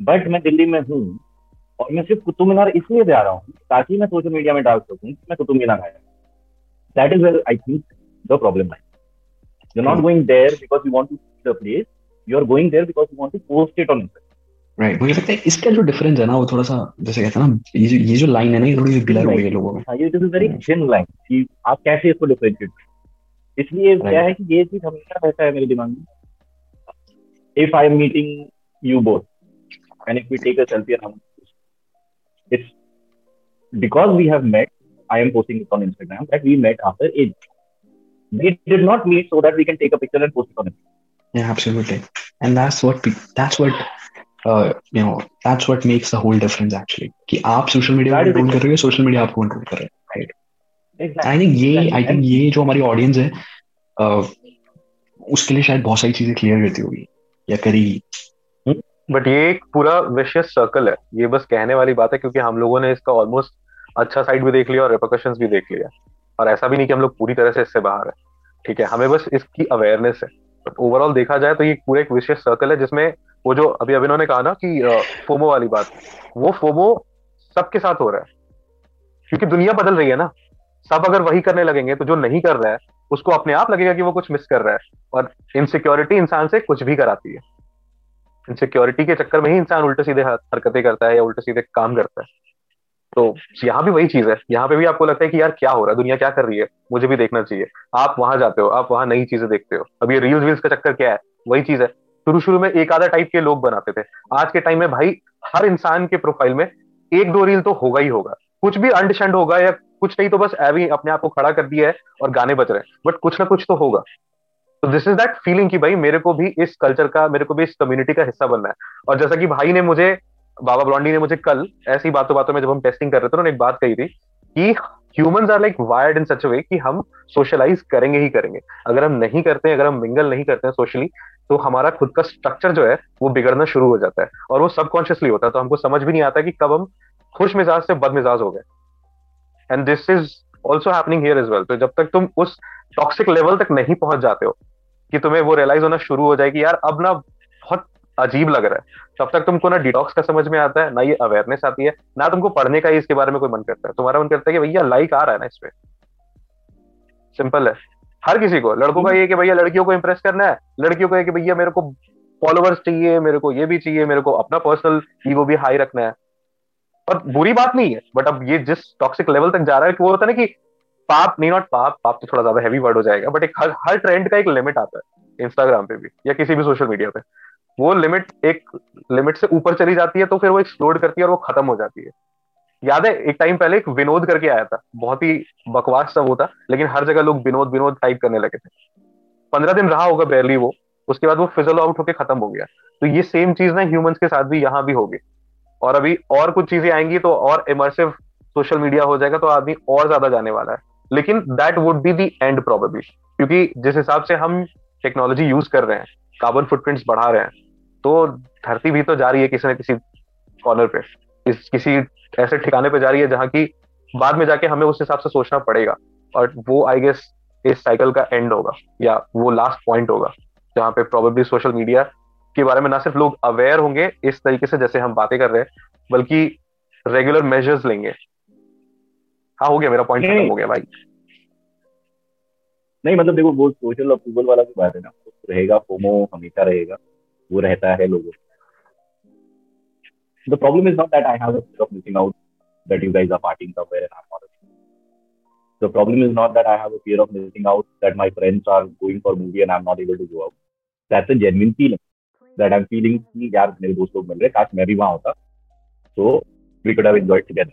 but मैं दिल्ली में हूँ और मैं सिर्फ़ कुतुब मीनार इसलिए जा रहा हूँ ताकि मैं सोशल मीडिया में डाल सकूँ मैं कुतुब मीनार आया that is where I think the problem like you not going there because you want to see the place you are going there because you want to post it on right मुझे लगता है इसका जो difference है ना वो थोड़ा सा जैसे कहते हैं ना ये जो ये जो लाइन है ना ये थोड़ी सी ब्लर हो गई है लोगों में। हाँ ये इज़ वेरी थिन लाइन कि आप कैसे इसको डिफरेंशिएट इसलिए क्या है कि ये चीज़ हमेशा रहता है मेरे दिमाग में। If I am meeting you both and if we take a selfie around it's because we have met i am posting it on instagram that we met after age we did not meet so that we can take a picture and post it on Instagram. yeah absolutely and that's what that's what uh, you know that's what makes the whole difference actually कि आप social media को control कर रहे हो social media आपको control कर रहे हैं राइट आई थिंक ये आई थिंक ये जो हमारी ऑडियंस है uh, उसके लिए शायद बहुत सारी चीजें क्लियर करती होगी या करेगी बट ये एक पूरा विशियस सर्कल है। ये बस कहने वाली बात है क्योंकि हम लोगों ने इसका ऑलमोस्ट अच्छा साइड भी देख लिया और रिपोकशन भी देख लिया। और ऐसा भी नहीं कि हम लोग पूरी तरह से इससे बाहर है। ठीक है, हमें बस इसकी अवेयरनेस है। ओवरऑल देखा जाए तो ये पूरा एक विशेष सर्कल है जिसमें वो जो अभी अभिनव ने कहा ना कि फोमो वाली बात, वो फोमो सबके साथ हो रहा है। क्योंकि दुनिया बदल रही है ना। सब अगर वही करने लगेंगे तो जो नहीं कर रहा है, उसको अपने आप लगेगा कि वो कुछ मिस कर रहा है। और इनसिक्योरिटी इंसान से कुछ भी कराती है। इनसिक्योरिटी के चक्कर में ही इंसान उल्टे सीधे हरकतें करता है या उल्टे सीधे काम करता है। तो यहाँ भी वही चीज़ है। यहाँ पे भी आपको लगता है कि यार क्या हो रहा है? दुनिया क्या कर रही है? मुझे भी देखना चाहिए। आप वहाँ जाते हो, आप वहाँ नई चीज़ें देखते हो। अब ये रील्स वील्स का चक्कर क्या है? वही चीज़ है। शुरू शुरू में एक आधा टाइप के लोग बनाते थे। आज के टाइम में भाई हर इंसान के प्रोफ़ाइल में एक दो रील तो होगा ही होगा। कुछ भी अंडशंड होगा या कुछ नहीं तो बस एवी अपने आप को खड़ा कर दिया है और गाने बज रहे हैं। बट कुछ ना कुछ तो होगा। तो दिस इज़ दैट फीलिंग कि भाई मेरे को भी इस कल्चर का, मेरे को भी इस कम्युनिटी का हिस्सा बनना है। और जैसा कि भाई ने मुझे, बाबा ब्लॉन्डी ने मुझे कल ऐसी बातों बातों में जब हम टेस्टिंग कर रहे थे, उन्होंने एक बात कही थी कि humans are like wired in such way कि हम सोशलाइज करेंगे ही करेंगे। अगर हम नहीं करते हैं अगर हम मिंगल नहीं करते हैं सोशली तो हमारा खुद का स्ट्रक्चर जो है, वो बिगड़ना शुरू हो जाता है। और वो सबकॉन्शियसली होता है। तो हमको समझ भी नहीं आता कि कब हम खुश मिजाज से बद मिजाज हो गए। And this is also happening here is well तो जब तक तुम उस टॉक्सिक लेवल तक नहीं पहुँच जाते हो कि तुम्हें वो रियलाइज़ होना शुरू हो जाए कि यार, अब ना बहुत अजीब लग रहा है। तब तक तुमको ना डिटॉक्स का समझ में आता है, ना ये अवेयरनेस आती है, ना तुमको पढ़ने का ही इसके बारे में कोई मन करता है। तुम्हारा मन करता है कि भैया लाइक आ रहा है ना इसमें सिंपल है। हर किसी को, लड़कों का ये कि भैया, लड़कियों को इंप्रेस करना है। लड़कियों को ये कि भैया, मेरे को फॉलोअर्स चाहिए, मेरे को ये भी चाहिए, मेरे को अपना पर्सनल ईगो भी हाई रखना है। और बुरी बात नहीं है बट अब ये जिस टॉक्सिक लेवल तक जा रहा है कि वो होता है ना कि पाप नहीं नॉट पाप पाप तो थोड़ा ज़्यादा हैवी वर्ड हो जाएगा बट एक हर हर ट्रेंड का एक लिमिट आता है इंस्टाग्राम पे भी, या किसी भी सोशल मीडिया पे। वो लिमिट एक लिमिट से ऊपर चली जाती है तो फिर वो एक्सप्लोड करती है और वो खत्म हो जाती है। याद है, एक टाइम पहले एक विनोद करके आया था, बहुत ही बकवास सा वो था, लेकिन हर जगह लोग विनोद विनोद टाइप करने लगे थे। पंद्रह दिन रहा होगा बैरली वो, उसके बाद वो फिजल आउट होकर खत्म हो गया। तो ये सेम चीज़ ना ह्यूमंस के साथ भी यहाँ भी होगी। और अभी और कुछ चीज़ें आएँगी तो और इमर्सिव सोशल मीडिया हो जाएगा तो आदमी और ज़्यादा जाने वाला है। लेकिन that would be the end probably क्योंकि जिस हिसाब से हम टेक्नोलॉजी यूज़ कर रहे हैं कार्बन फुटप्रिंट्स बढ़ा रहे हैं तो धरती भी तो जा रही है किसी न किसी कॉर्नर पे। इस किसी ऐसे ठिकाने पे जा रही है जहाँ की बाद में जाके हमें उस हिसाब से सोचना पड़ेगा। और वो आई गेस इस साइकिल का एंड होगा, या वो लास्ट पॉइंट होगा, जहाँ पे प्रोबेबली सोशल मीडिया के बारे में ना सिर्फ़ लोग अवेयर होंगे इस तरीके से जैसे हम बातें कर रहे हैं, बल्कि रेगुलर मेजर्स लेंगे। हाँ हो गया मेरा पॉइंट हो गया भाई नहीं मतलब देखो वो सोशल अप्रूवल वाला की बात है ना रहेगा फोमो हमेशा रहेगा। वो रहता है लोगों the problem is not that I have a fear of missing out that you guys are partying somewhere and I am not the problem is not that I have a fear of missing out that my friends are going for movie and I am not able to go out that's a genuine feeling that I am feeling कि यार मेरे दोस्त लोग मिल रहे काश मैं भी वहाँ होता। So we could have enjoyed together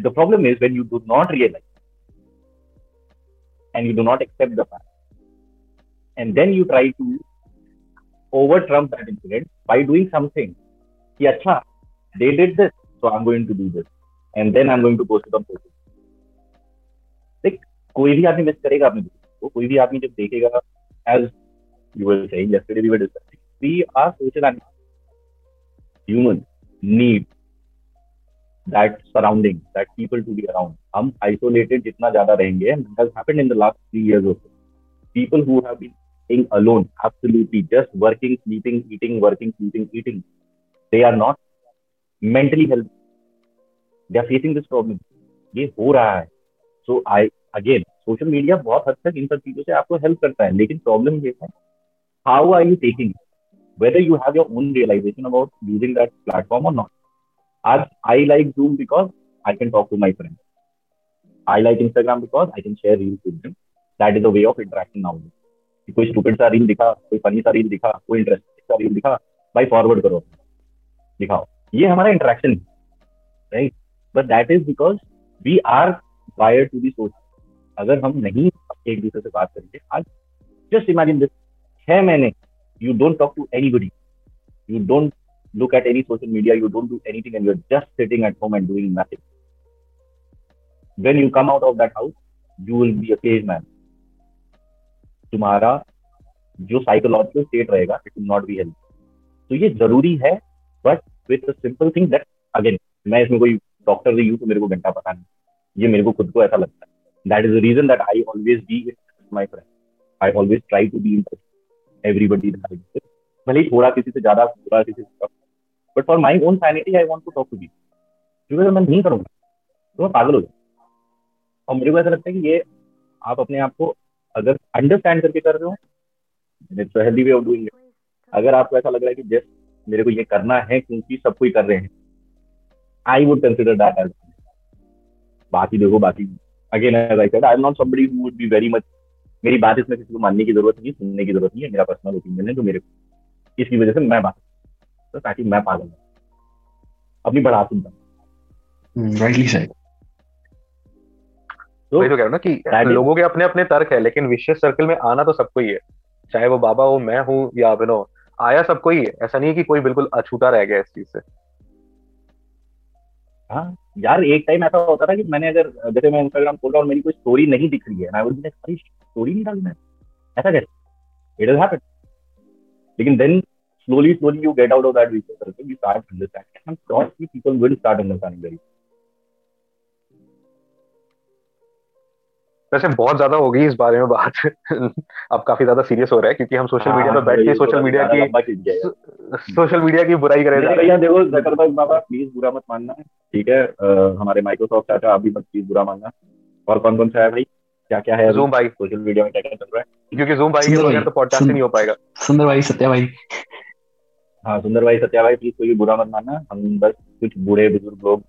The problem is when you do not realize and you do not accept the fact and then you try to over trump that incident by doing something कि अच्छा they did this so I'm going to do this and then I'm going to post it on social देख कोई भी आदमी miss करेगा अपने दोस्त को कोई भी आदमी जब देखेगा as you were saying yesterday we were discussing we are social animals humans need that surrounding that people to be around हम isolated जितना ज़्यादा रहेंगे and that has happened in the last three years or so people who have been staying alone absolutely just working sleeping eating working sleeping eating they are not mentally healthy they are facing this problem ये हो रहा है so I again social media बहुत हद तक इन सब चीज़ों से आपको हेल्प करता है लेकिन प्रॉब्लम ये है how are you taking whether you have your own realization about using that platform or not. As I like Zoom because I can talk to my friends. I like Instagram because I can share reels with them. That is the way of interaction now. कोई stupid सा reel दिखा, कोई funny सा reel दिखा, कोई interesting सा reel दिखा, भाई फॉरवर्ड करो दिखाओ ये हमारा इंटरेक्शन है right but that is because we are wire to be सोच अगर हम नहीं एक दूसरे से बात करेंगे, आज जस्ट इमेजिन दिस छह महीने you don't talk to anybody you don't look at any social media, you don't do anything, and you're just sitting at home and doing nothing. When you come out of that house, you will be a caveman. तुम्हारा जो psychological state रहेगा it will not be health तो ये ज़रूरी है but with simple thing that again मैं इसमें कोई डॉक्टर नहीं हूँ तो मेरे को घंटा पता नहीं ये मेरे को खुद को ऐसा लगता है that is the reason that I always be with my friends. I always try to be in touch everybody that I visit. भले ही थोड़ा किसी से ज़्यादा थोड़ा किसी से but for my own sanity I want to talk to be क्योंकि मैं नहीं करूँगा तो मैं पागल हो जाऊँ और मेरे को ऐसा लगता है कि ये आप अपने आप को अगर अंडरस्टैंड करके कर रहे हो it's healthy way of doing अगर आपको ऐसा लग रहा है कि जस्ट मेरे को ये करना है, क्योंकि सब कोई कर रहे हैं I would consider that as बाकी देखो, बाकी again as I said I am not somebody who would be very much मेरी बात इसमें किसी को मानने की ज़रूरत नहीं सुनने की ज़रूरत नहीं है, मेरा पर्सनल ओपिनियन है जो मेरे इसकी वजह से मैं बात तो ताकि मैं पागल हूँ। अपनी बढ़ा सुनता हूँ। राइटली सेड तो वही तो कह रहा हूँ ना कि लोगों के अपने अपने तर्क है लेकिन विशेष सर्कल में आना तो सबको ही है। चाहे वो बाबा हो मैं हूँ या अभिनव आया सबको ही है। ऐसा नहीं है कि कोई बिल्कुल अछूता रह गया इस चीज़ से। हाँ यार एक टाइम ऐसा होता था कि मैंने अगर जैसे मैं इंस्टाग्राम खोल रहा हूँ मेरी कोई स्टोरी नहीं दिख रही है। अरे स्टोरी नहीं डाली मैंने ऐसा कैसे? इट हैपेंड लेकिन then slowly slowly you get out of that research circle you start understanding. I'm sure people will start understanding very वैसे बहुत ज़्यादा हो गई इस बारे में बात। अब काफ़ी ज़्यादा सीरियस हो रहा है क्योंकि हम सोशल मीडिया पर बैठ के सोशल मीडिया की सोशल मीडिया की बुराई मेरे करें भैया देखो जकरबर्ग बाबा प्लीज़ बुरा मत मानना ठीक है? हमारे माइक्रोसॉफ्ट चाचा आप भी मत प्लीज़ बुरा मानना। और कौन कौन सा है भाई? क्या क्या है जूम भाई। सोशल मीडिया में क्या क्या चल रहा है? क्योंकि जूम भाई के बगैर तो पॉडकास्ट ही नहीं हो पाएगा। सुंदर भाई सत्या भाई। हाँ सुंदर भाई सत्या भाई प्लीज़ कोई बुरा मत मानना। हम बस कुछ बूढ़े बुज़ुर्ग लोग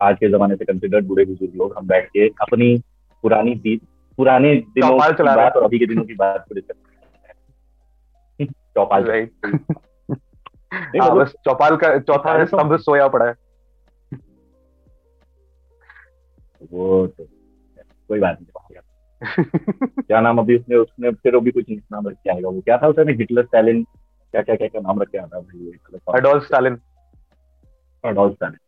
आज के जमाने से कंसिडर्ड बूढ़े बुज़ुर्ग लोग हम बैठ के अपनी पुरानी बीत पुराने दिनों की बात और अभी के दिनों की बात को डिस्कस चौपाल। हाँ बस चौपाल का चौथा तो- स्तंभ सोया पड़ा है। वो तो कोई बात नहीं क्या नाम अभी उसने उसने फिर अभी कुछ नाम रख के आएगा वो क्या था? उसने हिटलर स्टालिन क्या क्या क्या क्या नाम रख के आता भाई स्टालिन अडोल्फ स्टालिन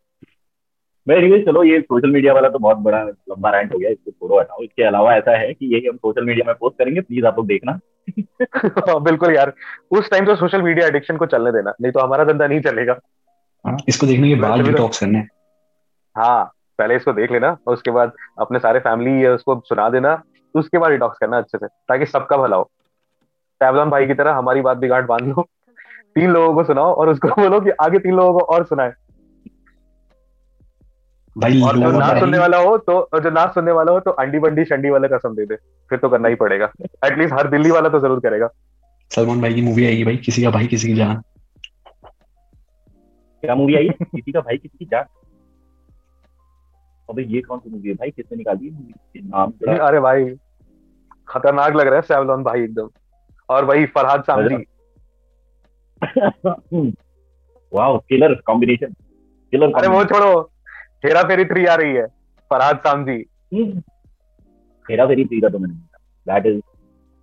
मैं एनीवे चलो ये सोशल मीडिया वाला तो बहुत बड़ा लंबा रैंट हो गया इसको छोड़ो हटाओ। इसके अलावा ऐसा है कि यही हम सोशल मीडिया में पोस्ट करेंगे प्लीज़ आप लोग देखना। बिल्कुल यार। उस टाइम तो सोशल मीडिया एडिक्शन को चलने देना नहीं तो हमारा धंधा नहीं चलेगा। हाँ, इसको देखने के बाद भी तो- डिटॉक्स करने। हाँ पहले इसको देख लेना और उसके बाद अपने सारे फैमिली उसको सुना देना उसके बाद डिटॉक्स करना अच्छे से ताकि सबका भला हो। टैबलॉन भाई की तरह हमारी बात भी गांठ बाँध लो। तीन लोगों को सुनाओ और उसको बोलो कि आगे तीन लोगों को और सुनाए। भाई और जो ना सुनने वाला हो तो जो ना सुनने वाला हो तो अंडी बंडी शंडी वाले कसम दे दे। फिर तो करना ही पड़ेगा। एटलीस्ट हर दिल्ली वाला तो ज़रूर करेगा। सलमान भाई की मूवी आएगी भाई किसी का भाई किसी की जान। क्या मूवी आई? किसी का भाई किसी की जान? अबे ये कौन सी मूवी है भाई? किसने निकाली है movie? नाम अरे भाई खतरनाक लग रहा है सैवलॉन भाई एकदम। और वही Farhad Samji wow killer combination killer अरे वो छोड़ो हेरा फेरी थ्री आ रही है फरहाद सामजी हेरा फेरी थ्री का तो मैंने that is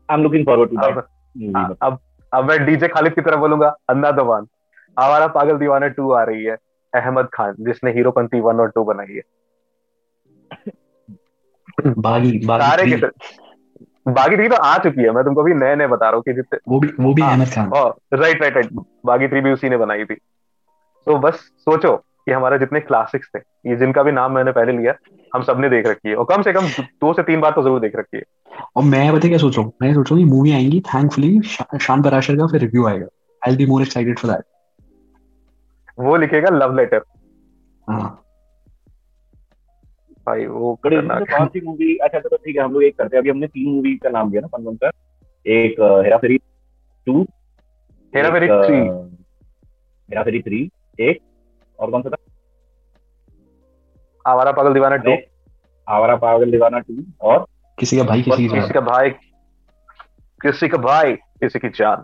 I am looking forward to that अब अब मैं डीजे खालिद की तरफ़ बोलूँगा अन्ना दवान। आवारा पागल दीवाना टू आ रही है अहमद खान जिसने हीरोपंती वन और टू बनाई है। बागी बागी सारे के सारे- बागी थ्री तो आ चुकी है मैं तुमको भी नए नए बता रहा हूँ कि जितने वो भी वो भी Ahmed Khan right right right Baaghi three भी उसी ने बनाई थी। तो बस सोचो कि हमारे जितने क्लासिक्स थे ये जिनका भी नाम मैंने पहले लिया हम सबने देख रखी है। और कम से कम दो से तीन बार तो ज़रूर देख रखी है। और मैं पता क्या सोच रहा हूँ? मैं सोच रहा हूँ मूवी आएँगी थैंकफुली शान पराशर का फिर रिव्यू आएगा। I be more excited for that वो लिखेगा लव लेटर हाँ। भाई वो खतरनाक तो कौन सी मूवी अच्छा चलो ठीक है हम लोग एक करते हैं। अभी हमने तीन मूवी का नाम दिया ना कौन सा एक Hera Pheri two Hera Pheri three Hera Pheri three एक और कौन सा था? आवारा पागल दीवाना टू आवारा पागल दीवाना टू और किसी का भाई किसी की किसी का भाई किसी का भाई किसी की जान।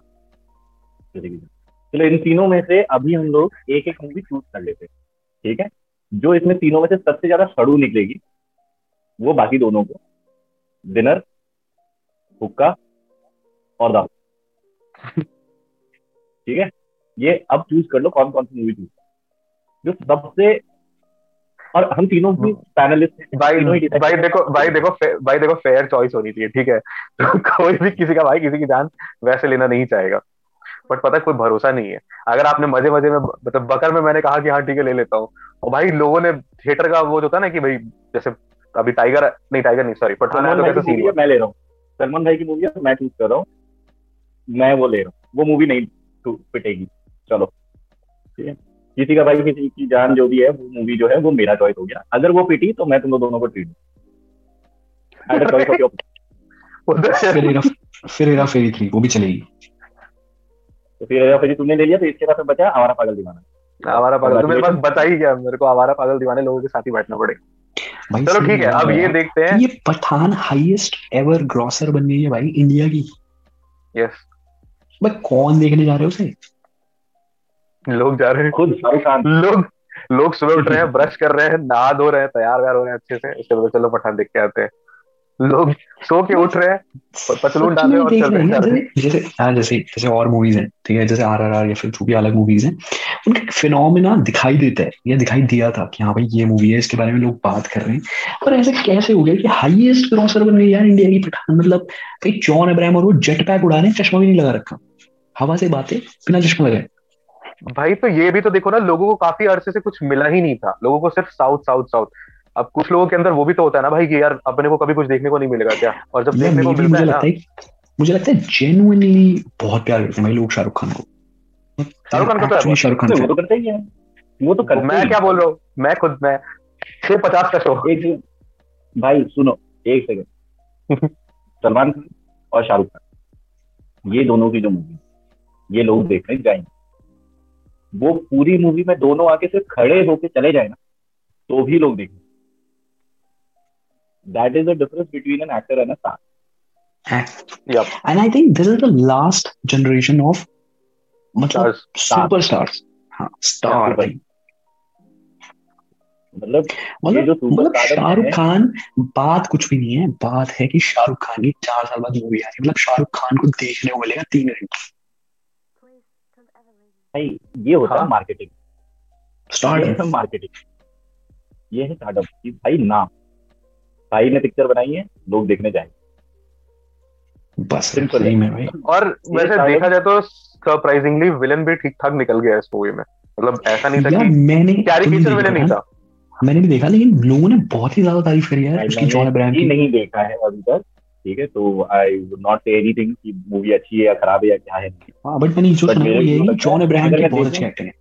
चलो इन तीनों में से अभी हम लोग एक एक मूवी चूज़ कर लेते हैं। ठीक है? जो इसमें तीनों में से सबसे ज़्यादा सड़ू निकलेगी वो बाकी दोनों को। डिनर हुक्का और दाल ठीक है? ये अब चूज़ कर लो कौन कौन सी मूवी चूज़ जो सबसे और हम तीनों भी पैनलिस्ट भाई भाई देखो भाई देखो फे- भाई देखो फेयर चॉइस होनी चाहिए ठीक है? तो कोई भी किसी का भाई किसी की जान वैसे लेना नहीं चाहेगा। बट पता है कोई भरोसा नहीं है। अगर आपने मज़े मज़े में मतलब बकर में मैंने कहा कि हाँ ठीक है ले लेता हूँ और भाई लोगों ने थिएटर का वो जो था ना कि भाई जैसे अभी टाइगर नहीं टाइगर नहीं सॉरी पठान सलमान तो भाई की मूवी है मैं ले रहा हूँ। सलमान भाई की मूवी है मैं चूज़ कर रहा हूँ। मैं वो ले रहा हूँ। वो मूवी नहीं पिटेगी। चलो ठीक है? किसी का भाई किसी की जान जो भी है वो मूवी जो है वो मेरा चॉइस हो गया। अगर वो पिटी तो मैं तुम लोग दोनों को ट्रीट फिर हेरा फिर फेरी थ्री वो भी चलेगी। तो फिर फिर तुमने ले लिया तो इसके बाद बचा हमारा पागल दीवाना। हमारा पागल तो मेरे पास बचा ही क्या मेरे को आवारा पागल दीवाने लोगों के साथ ही बैठना पड़ेगा। भाई चलो ठीक है अब ये देखते हैं। ये पठान हाईएस्ट एवर ग्रॉसर बन गई है भाई इंडिया की। यस भाई कौन देखने जा रहे हो उसे? लोग जा रहे हैं। खुद शाहरुख खान लोग लोग सुबह उठ रहे हैं ब्रश कर रहे हैं नहा धो रहे हैं तैयार व्यार हो रहे हैं अच्छे से। उसके बाद चलो पठान देख के आते हैं। लोग सो के उठ रहे हैं पतलून डाल रहे हैं और चल रहे हैं जैसे जैसे हाँ जैसे जैसे और मूवीज़ हैं ठीक है जैसे आर आर आर या फिर जो भी अलग मूवीज़ हैं। उनका फिनोमिना दिखाई देता है या दिखाई दिया था कि हाँ भाई ये मूवी है इसके बारे में लोग बात कर रहे हैं। और ऐसे कैसे हो गया कि हाईएस्ट क्रॉसर बन गई यार इंडिया की पठान? मतलब भाई जॉन अब्राहम और वो जेट पैक उड़ा रहे हैं चश्मा भी नहीं लगा रखा। हवा से बातें बिना चश्मा लगाए। भाई तो ये भी तो देखो ना लोगों को काफ़ी अरसे से कुछ मिला ही नहीं था। लोगों को सिर्फ़ साउथ साउथ साउथ अब कुछ लोगों के अंदर वो भी तो होता है ना भाई कि यार अपने को कभी कुछ देखने को नहीं मिलेगा क्या? और जब देखने को मिलता मुझे है लगता है मुझे लगता है जेन्युइनली बहुत प्यार करते हैं भाई लोग शाहरुख खान को। शाहरुख खान को तो शाहरुख खान वो तो करते ही है। वो तो करते मैं क्या बोल रहा हूँ? मैं खुद मैं छह पचास का शो एक भाई सुनो एक सेकंड सलमान खान और शाहरुख खान। ये दोनों की जो मूवी ये लोग देखने जाएँगे। वो पूरी मूवी में दोनों आके सिर्फ़ खड़े होके चले जाए ना तो भी लोग देखेंगे। That is the difference between an actor and a star Yep. and I think this is the last generation of मतलब. सुपर स्टार्स हाँ स्टार भाई। मतलब मतलब मतलब शाहरुख खान बात कुछ भी नहीं है। बात है कि शाहरुख खान की चार साल बाद मूवी आ रही है। मतलब शाहरुख खान को देखने को मिलेगा तीन घंटे भाई ये होता हाँ। है। मार्केटिंग स्टार्ट मार्केटिंग ये है स्टार्टअप कि भाई नाम भाई ने पिक्चर बनाई है लोग देखने जाएँगे। बस सही है। में भाई। और वैसे देखा जाए तो सरप्राइजिंगली विलन भी ठीक ठाक निकल गया इस मूवी में। मतलब ऐसा नहीं था कि मैंने कैरिकेचर तुमने विलन नहीं था। मैंने भी देखा लेकिन लोगों ने बहुत ही ज़्यादा तारीफ़ करी है उसकी जॉन अब्राहम की। नहीं देखा है अभी तक ठीक है? तो I would not say anything कि मूवी अच्छी है या खराब है या क्या है। हाँ बट मैंने जो सुना है ये है कि जॉन अब्राहम की बहुत देखूं- अच्छी एक्टिंग है।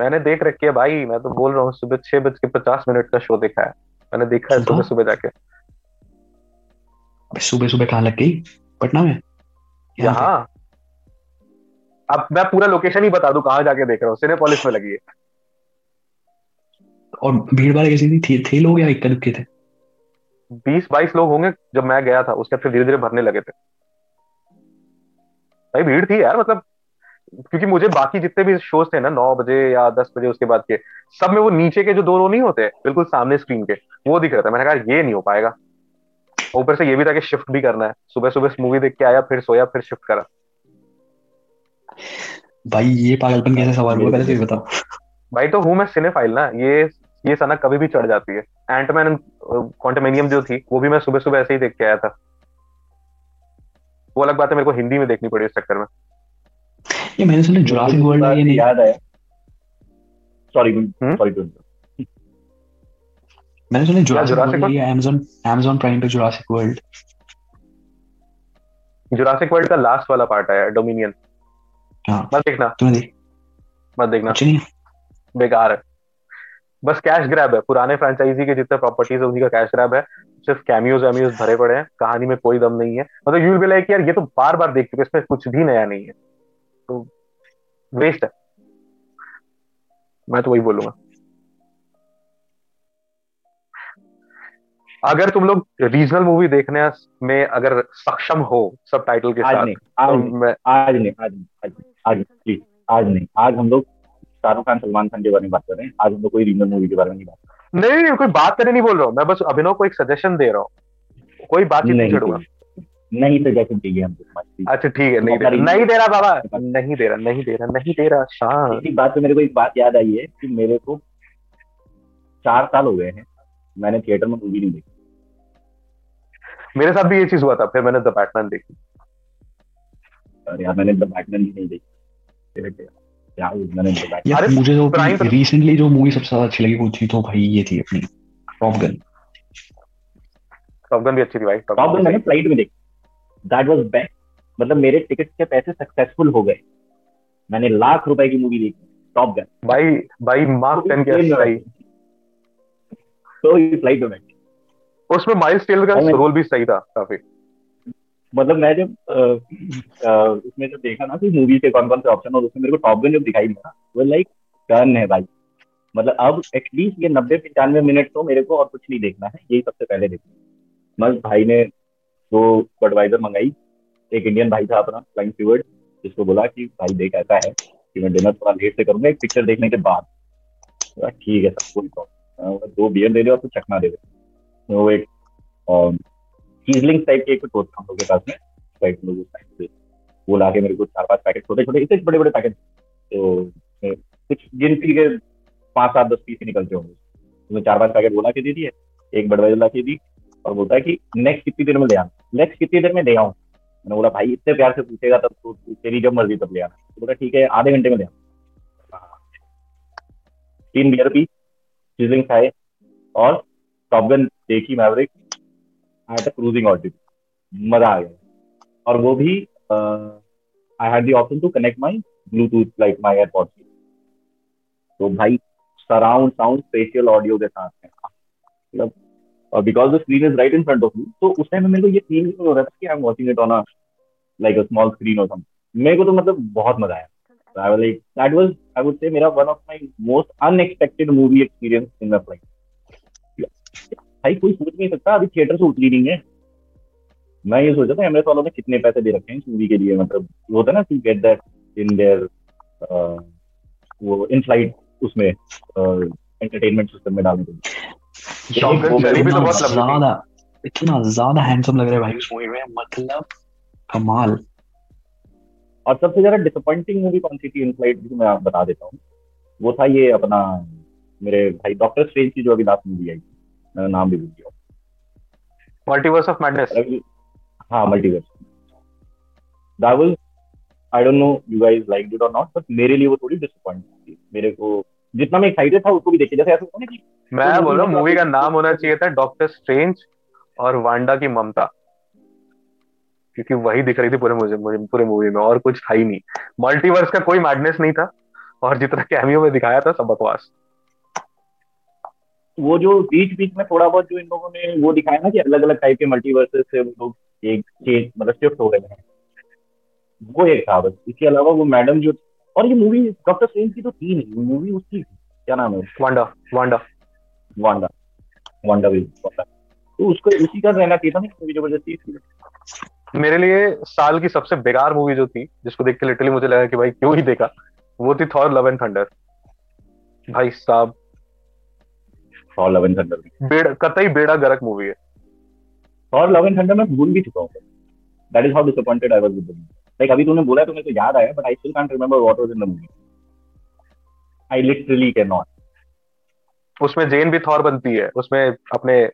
मैंने देख रखी है भाई मैं तो बोल रहा हूँ सुबह छह बज के पचास मिनट का शो देखा है। मैंने देखा है? सुबह सुबह जाके। अबे सुबह सुबह कहाँ लग गई? पटना में? यहाँ अब मैं पूरा लोकेशन ही बता दूँ कहाँ जाके देख रहा हूँ? सिनेपोलिस में लगी है। और भीड़ भाड़ कैसी थी? थे, थे लोग या इक्का दुक्के थे? बीस बाईस लोग होंगे जब मैं गया था उसके बाद फिर धीरे धीरे भरने लगे थे। भाई भीड़ थी यार मतलब क्योंकि मुझे बाकी जितने भी शोज़ थे ना नौ बजे या दस बजे उसके बाद के सब में वो नीचे के जो दो रो नहीं होते बिल्कुल सामने स्क्रीन के वो दिख रहे थे। मैंने कहा ये नहीं हो पाएगा। ऊपर से ये भी था कि शिफ्ट भी करना है। सुबह सुबह मूवी देख के आया फिर सोया फिर शिफ्ट करा। भाई ये पागलपन कैसे सवाल हुआ? पहले तो ये बताओ। भाई तो हूँ मैं सिनेफाइल ना। ये ये सनक कभी भी चढ़ जाती है। एंटमैन क्वांटमेनियम जो थी वो भी मैं सुबह सुबह ऐसे ही देख के आया था। वो अलग बात है मेरे को हिंदी में देखनी पड़ी इस चक्कर में। ये मैंने सुना जुरासिक वर्ल्ड ये नहीं याद आया। सॉरी? सॉरी टू मैंने सुना Jurassic World Amazon Amazon prime पे जुरासिक वर्ल्ड जुरासिक वर्ल्ड का लास्ट वाला पार्ट आया डोमिनियन हाँ। मत देखना। तूने देख? मत देखना। अच्छी नहीं? बेकार है। बस कैश ग्रैब है। पुराने फ्रेंचाइजी के जितने प्रॉपर्टीज़ है उसी का कैश ग्रैब है। सिर्फ़ कैमियोज वैमियोज भरे पड़े हैं। कहानी में कोई दम नहीं है। मतलब यू विल बी लाइक यार ये तो बार बार देख चुके इसमें कुछ भी नया नहीं है। तो वेस्ट है। मैं तो वही बोलूँगा। अगर तुम लोग रीजनल मूवी देखने में अगर सक्षम हो सब टाइटल के आज साथ नहीं तो आज नहीं मैं आज नहीं आज नहीं आज नहीं आज नहीं प्लीज़ आज नहीं आज हम लोग शाहरुख खान सलमान खान के बारे में बात कर रहे हैं। आज हम लोग कोई रीजनल मूवी के बारे में नहीं बात कर नहीं कोई बात करने नहीं बोल रहा हूँ मैं बस अभिनव को एक सजेशन दे रहा हूँ। कोई बातचीत नहीं छेड़ूँगा। नहीं सजेशन चाहिए हमको अच्छा ठीक है नहीं दे रहा नहीं। दे रहा बाबा नहीं दे रहा नहीं दे रहा नहीं दे रहा इसी बात से मेरे को एक बात याद आई है कि मेरे को चार साल हो गए हैं। मैंने थिएटर में मूवी नहीं देखी। मेरे साथ भी ये चीज़ हुआ था फिर मैंने द बैटमैन देखी। और यार मैंने द बैटमैन भी नहीं देखी। यार मैंने द बैटमैन यार अरे, मुझे तो Prime रिसेंटली जो मूवी सबसे ज़्यादा अच्छी लगी वो थी तो भाई ये थी अपनी टॉप गन टॉप गन भी अच्छी थी भाई टॉप गन मैंने फ़्लाइट में देखी। दैट वाज बेस्ट मतलब मेरे टिकट के पैसे सक्सेसफुल हो गए। मैंने लाख रुपए की मूवी देखी टॉप गन भाई भाई मार्क टेन के सही तो ये फ़्लाइट में बैठ उसमें माइल्स टेलर का रोल भी सही था काफ़ी। मतलब मैं जब उसमें जब देखा ना कि मूवी के कौन कौन से ऑप्शन और उसमें मेरे को टॉप गन जब दिखाई दिया वो लाइक टर्न है भाई। मतलब अब एटलीस्ट ये नब्बे पंचानवे मिनट तो मेरे को और कुछ नहीं देखना है यही सबसे पहले देखना बस भाई ने दो बडवाइजर मंगाई एक इंडियन भाई था अपना फ्लाइंग स्टीवर्ड जिसको बोला कि भाई देख ऐसा है कि मैं डिनर थोड़ा लेट से करूँगा एक पिक्चर देखने के बाद। ठीक है सर कोई प्रॉब्लम दो बियर दे दे और तो चखना दे दे तो वो एक चीजलिंग टाइप के कुछ होता हम लोग के पास में राइट लोग उस वो ला के मेरे को चार पाँच पैकेट छोटे छोटे, इतने बड़े बड़े पैकेट तो कुछ गिनती के पाँच, सात, दस पीस निकलते होंगे। उसमें चार, पाँच पैकेट बोला के दे दिए, एक बड़वाइजर ला के दी और बोलता है कि नेक्स्ट कितनी देर में ले आना? नेक्स्ट कितनी देर में ले आऊँ? मैंने बोला, भाई, इतने प्यार से पूछेगा तब तो तेरी जब मर्ज़ी तब ले आना। तो बोला, ठीक है, आधे घंटे में ले आना तीन बियर पी। चीजलिंग खाए और टॉपगन देखी Maverick I had cruising altitude मज़ा आ गया। और वो भी I had the option to connect my Bluetooth like my AirPods तो भाई सराउंड साउंड स्पेशल ऑडियो के साथ है। मतलब because the screen is right in front of you तो उस टाइम में मेरे को ये फील हो रहा था कि I am watching it on a like a small screen और समथिंग मेरे को तो मतलब बहुत मज़ा आया। I was like that was I would say मेरा one of my most unexpected movie experience in my life भाई कोई सोच नहीं सकता अभी थिएटर से उतरी नहीं है। मैं ये सोचा था एमरेस वालों ने कितने पैसे दे रखे हैं इस मूवी के लिए? मतलब वो होता है ना to get that in there वो इन फ़्लाइट उसमें एंटरटेनमेंट सिस्टम में डालने के लिए। तो इतना ज़्यादा हैंडसम लग रहा है भाई उस मूवी में मतलब कमाल। और सबसे ज़्यादा डिसअपॉइंटिंग मूवी कौन सी थी इन फ़्लाइट जिसे मैं आपको बता देता हूँ? वो था ये अपना मेरे भाई डॉक्टर स्ट्रेंज की जो अभी लास्ट मूवी आई मैंने नाम भी भूल गया मल्टीवर्स ऑफ़ मैडनेस हाँ multiverse that was I don't know you guys liked it और नॉट बट मेरे लिए वो थोड़ी डिसअपॉइंटिंग थी। मेरे को जितना मैं एक्साइटेड था उसको भी देखिए। जैसे ऐसा होता ना कि मैं बोल रहा हूँ मूवी का नाम होना चाहिए था डॉक्टर स्ट्रेंज और वांडा की ममता। क्योंकि वही दिख रही थी पूरे मुझे पूरे मूवी में और कुछ था ही नहीं। मल्टीवर्स का कोई मैडनेस नहीं था और जितना कैमियो में दिखाया था सब बकवास। वो जो बीच बीच में थोड़ा बहुत जो इन लोगों ने वो दिखाया ना कि अलग अलग टाइप के मल्टीवर्सेस से वो लोग एक चेंज मतलब शिफ्ट हो गए हैं। वो एक था बस। इसके अलावा वो मैडम जो और ये मूवी डॉक्टर स्ट्रेंज की तो थी नहीं मूवी उसकी क्या नाम है वांडा वांडा वांडा वांडा भी वांडा तो उसको उसी का रहना चाहिए था ना मूवी ज़बरदस्ती मेरे लिए साल की सबसे बेकार मूवी जो थी जिसको देख के लिटरली मुझे लगा कि भाई क्यों ही देखा वो थी थॉर लव एंड थंडर भाई साहब। और लव एंड थंडर बेड़ा कतई बेड़ा गरक मूवी है। और लव एंड थंडर मैं भूल भी चुका हूँ। That is how disappointed I was with the movie like अभी तूने बोला तो मेरे को याद आया but I still can't remember what was in the movie I literally can not उसमें जेन भी थॉर बनती है उसमें अपने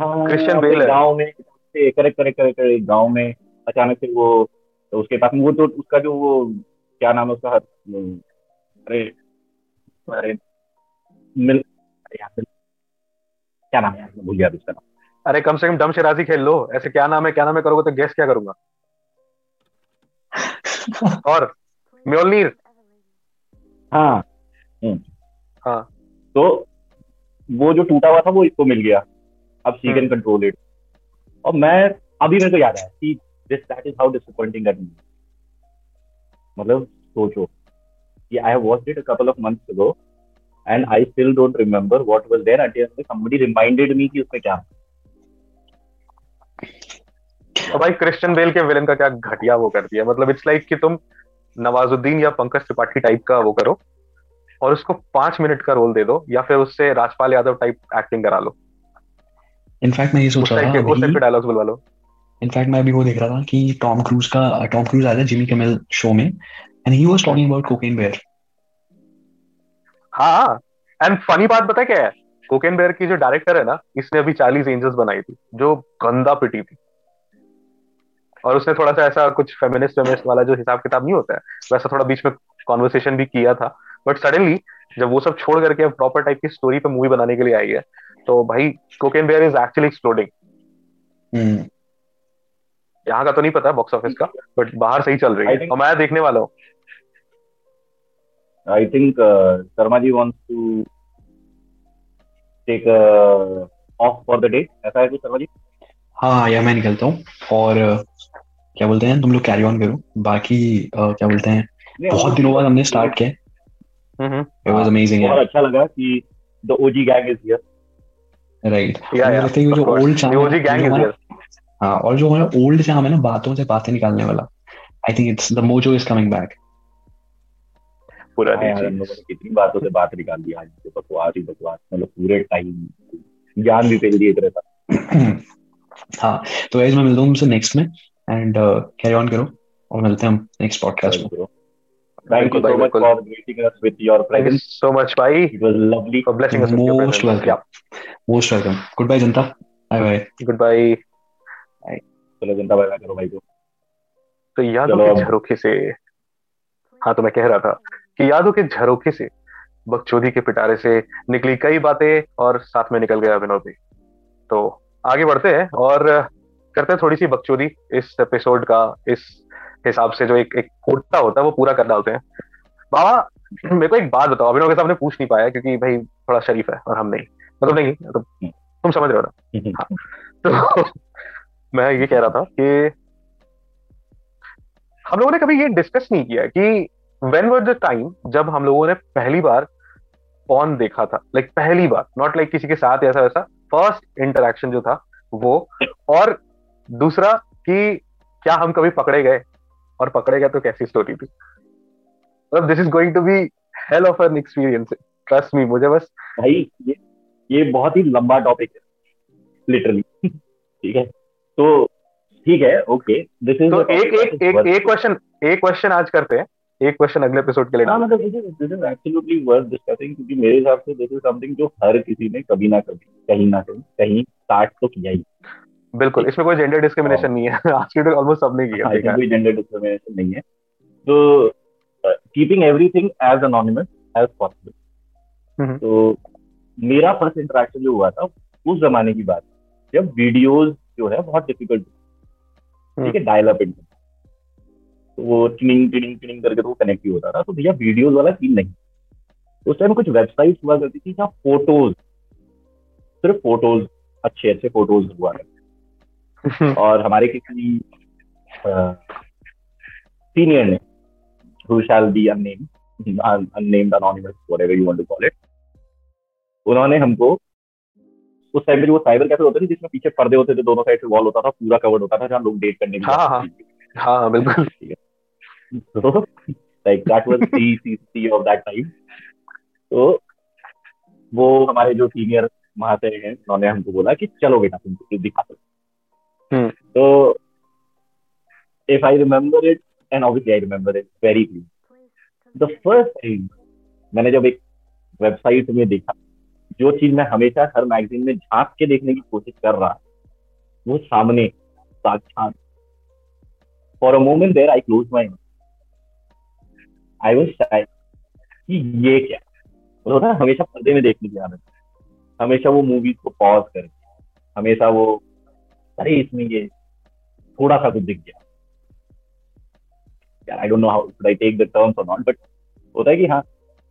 Christian अपने Bale है। गाँव में करेक्ट करेक्ट करेक्ट एक गाँव में अचानक से वो तो उसके पास में वो तो उसका जो वो क्या नाम है उसका अरे अरे मिल क्या नाम है भूल गया उसका नाम। अरे कम से कम दम शराजी खेल लो ऐसे क्या नाम है क्या नाम है करोगे तो गेस क्या करूँगा? और म्योलनीर हाँ हम्म। हाँ। तो वो जो टूटा हुआ था वो इसको मिल गया। अब शी कैन कंट्रोल इट और मैं, अभी मेरे को याद आया कि this that is how disappointing that movie मतलब सोचो कि I have watched it a couple of months ago and I still don't remember what was there until somebody reminded me कि उसमें क्या। और भाई क्रिश्चियन बेल के विलन का क्या घटिया वो कर दिया। मतलब इट्स लाइक कि तुम नवाजुद्दीन या पंकज त्रिपाठी टाइप का वो करो और उसको पाँच मिनट का रोल दे दो या फिर उससे राजपाल यादव टाइप एक्टिंग करा लो। इनफैक्ट मैं ये सोच रहा था के उस अभी डायलॉग्स बुलवा लो इनफैक्ट मैं अभी वो देख रहा था कि टॉम क्रूज का टॉम क्रूज आया था जिमी किमेल शो में and he was talking about Cocaine Bear हाँ एंड फनी बात पता क्या है? कोकेन बेयर की जो डायरेक्टर है ना इसने अभी चालीस एंजल्स बनाई थी जो गंदा पिटी थी। और उसने थोड़ा सा ऐसा कुछ फेमिनिस्ट फेमिनिस्ट वाला जो हिसाब किताब नहीं होता है वैसा थोड़ा बीच में कॉन्वर्सेशन भी किया था। बट सडनली जब वो सब छोड़ करके अब प्रॉपर टाइप की स्टोरी पे मूवी बनाने के लिए आई है तो भाई Cocaine Bear is actually exploding यहाँ का तो नहीं पता बॉक्स ऑफ़िस का बट बाहर सही चल रही है। और मैं देखने वाला हूँ। I think uh, Sharma ji wants to take uh, off for the day. ऐसा है कुछ शर्मा जी? हाँ या मैं निकलता हूँ। और अ, क्या बोलते हैं? तुम लोग कैरी ऑन करो। बाकी अ, क्या बोलते हैं? बहुत दिनों बाद हमने स्टार्ट किया इट वाज अमेजिंग बहुत अच्छा लगा कि the OG gang is here. Right लगता है जो ओल्ड चाम है हाँ और जो हमारा ओल्ड चाम है ना बातों से बातें निकालने वाला I think it's the mojo is coming back पूरा हाँ यार, हम लोगों ने कितनी बातों से बात निकाल दी आज तो बकवास ही बकवास मतलब पूरे टाइम ज्ञान भी फेल दिए तेरे साथ हाँ तो गाइस मैं मिलता हूँ तुमसे नेक्स्ट में एंड कैरी ऑन करो और मिलते हैं हम नेक्स्ट पॉडकास्ट में। Thank you so much for gracing us with your thank you presence. So much भाई It was lovely. for blessing us with your Most welcome. Yeah. Most welcome goodbye Janata bye bye Goodbye. चलो जनता bye bye करो भाई को तो यादों के झरोखे से हाँ तो मैं कह रहा था कि यादों के झरोखे से बकचोदी के पिटारे से निकली कई बातें और साथ में निकल गया विनोद भी तो आगे बढ़ते हैं और करते हैं थोड़ी सी बकचोदी इस एपिसोड का इस हिसाब से जो एक एक कोटा होता है वो पूरा कर डालते हैं। बाबा मेरे को एक बात बताओ अभिनव के सामने पूछ नहीं पाया क्योंकि भाई थोड़ा शरीफ है और हम नहीं। मतलब नहीं मतलब तुम समझ रहे हो ना? तो मैं ये कह रहा था कि हम लोगों ने कभी ये डिस्कस नहीं किया कि वेन वर द टाइम जब हम लोगों ने पहली बार पॉन देखा था? लाइक like, पहली बार नॉट लाइक like किसी के साथ ऐसा वैसा। फ़र्स्ट इंटरेक्शन जो था वो। और दूसरा कि क्या हम कभी पकड़े गए? और पकड़े गए तो कैसी स्टोरी थी? मतलब this is going to be hell of an experience trust me मुझे बस भाई ये ये बहुत ही लंबा टॉपिक है लिटरली ठीक है? तो ठीक है ओके दिस इज़ तो एक एक एक एक क्वेश्चन एक क्वेश्चन आज करते हैं एक क्वेश्चन अगले एपिसोड के लिए हाँ मतलब this is absolutely worth discussing क्योंकि मेरे हिसाब से दिस इज़ समथिंग जो हर किसी ने कभी ना कभी कहीं ना कहीं कहीं स्टार्ट तो किया हैं। बिल्कुल इसमें कोई जेंडर डिस्क्रिमिनेशन नहीं है। आज की ऑलमोस्ट सबने किया हाँ, है। कोई जेंडर डिस्क्रिमिनेशन नहीं है। तो keeping everything as anonymous as possible. तो मेरा फ़र्स्ट इंटरेक्शन जो हुआ था उस जमाने की बात है, जब वीडियोस जो है बहुत डिफ़िकल्ट ठीक है डायल अप इंटरनेट तो वो टिनिंग टिनिंग टिनिंग करके तो कनेक्ट ही होता था। तो भैया वीडियोस वाला सीन नहीं। उस टाइम कुछ वेबसाइट्स हुआ करती थी जहाँ फ़ोटोज़ सिर्फ़ फ़ोटोज़ अच्छे अच्छे फ़ोटोज़ हुआ करते और हमारे किसी सीनियर ने who shall be unnamed un- unnamed anonymous whatever you want to call it उन्होंने हमको उस टाइम पे जो वो साइबर कैफ़े होते थे जिसमें पीछे पर्दे होते थे दोनों साइड से वॉल होता था पूरा कवर्ड होता था जहाँ लोग डेट करने हाँ, हाँ। हाँ बिल्कुल। तो like that was see see see of that time तो वो हमारे जो सीनियर महाशय हैं उन्होंने हमको बोला कि चलो बेटा तुमको दिखा दो तो if I remember it and obviously I remember it very clear the first time मैंने जब एक वेबसाइट में देखा, जो चीज़ मैं हमेशा हर मैगजीन में झाँक के देखने की कोशिश कर रहा वो सामने, साक्षात। For a moment there I close my eye was कि ये क्या? होता है हमेशा पर्दे में देखने की आदत हमेशा वो मूवीज़ को पॉज करके हमेशा वो अरे इसमें ये थोड़ा सा कुछ दिख गया। यार I don't know how I take the terms और नॉट बट होता है कि हाँ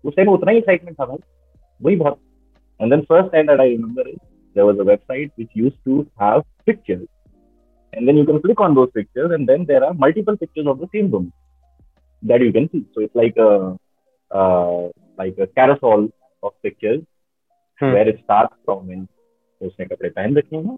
उस टाइम उतना ही एक्साइटमेंट था भाई वही बहुत। And then first time I remember is there was a website which used to have pictures and then you can click on those pictures and then there are multiple pictures of the same room that you can see so it's like a like a carousel of pictures where it starts from in उसने कपड़े पहन रखे हैं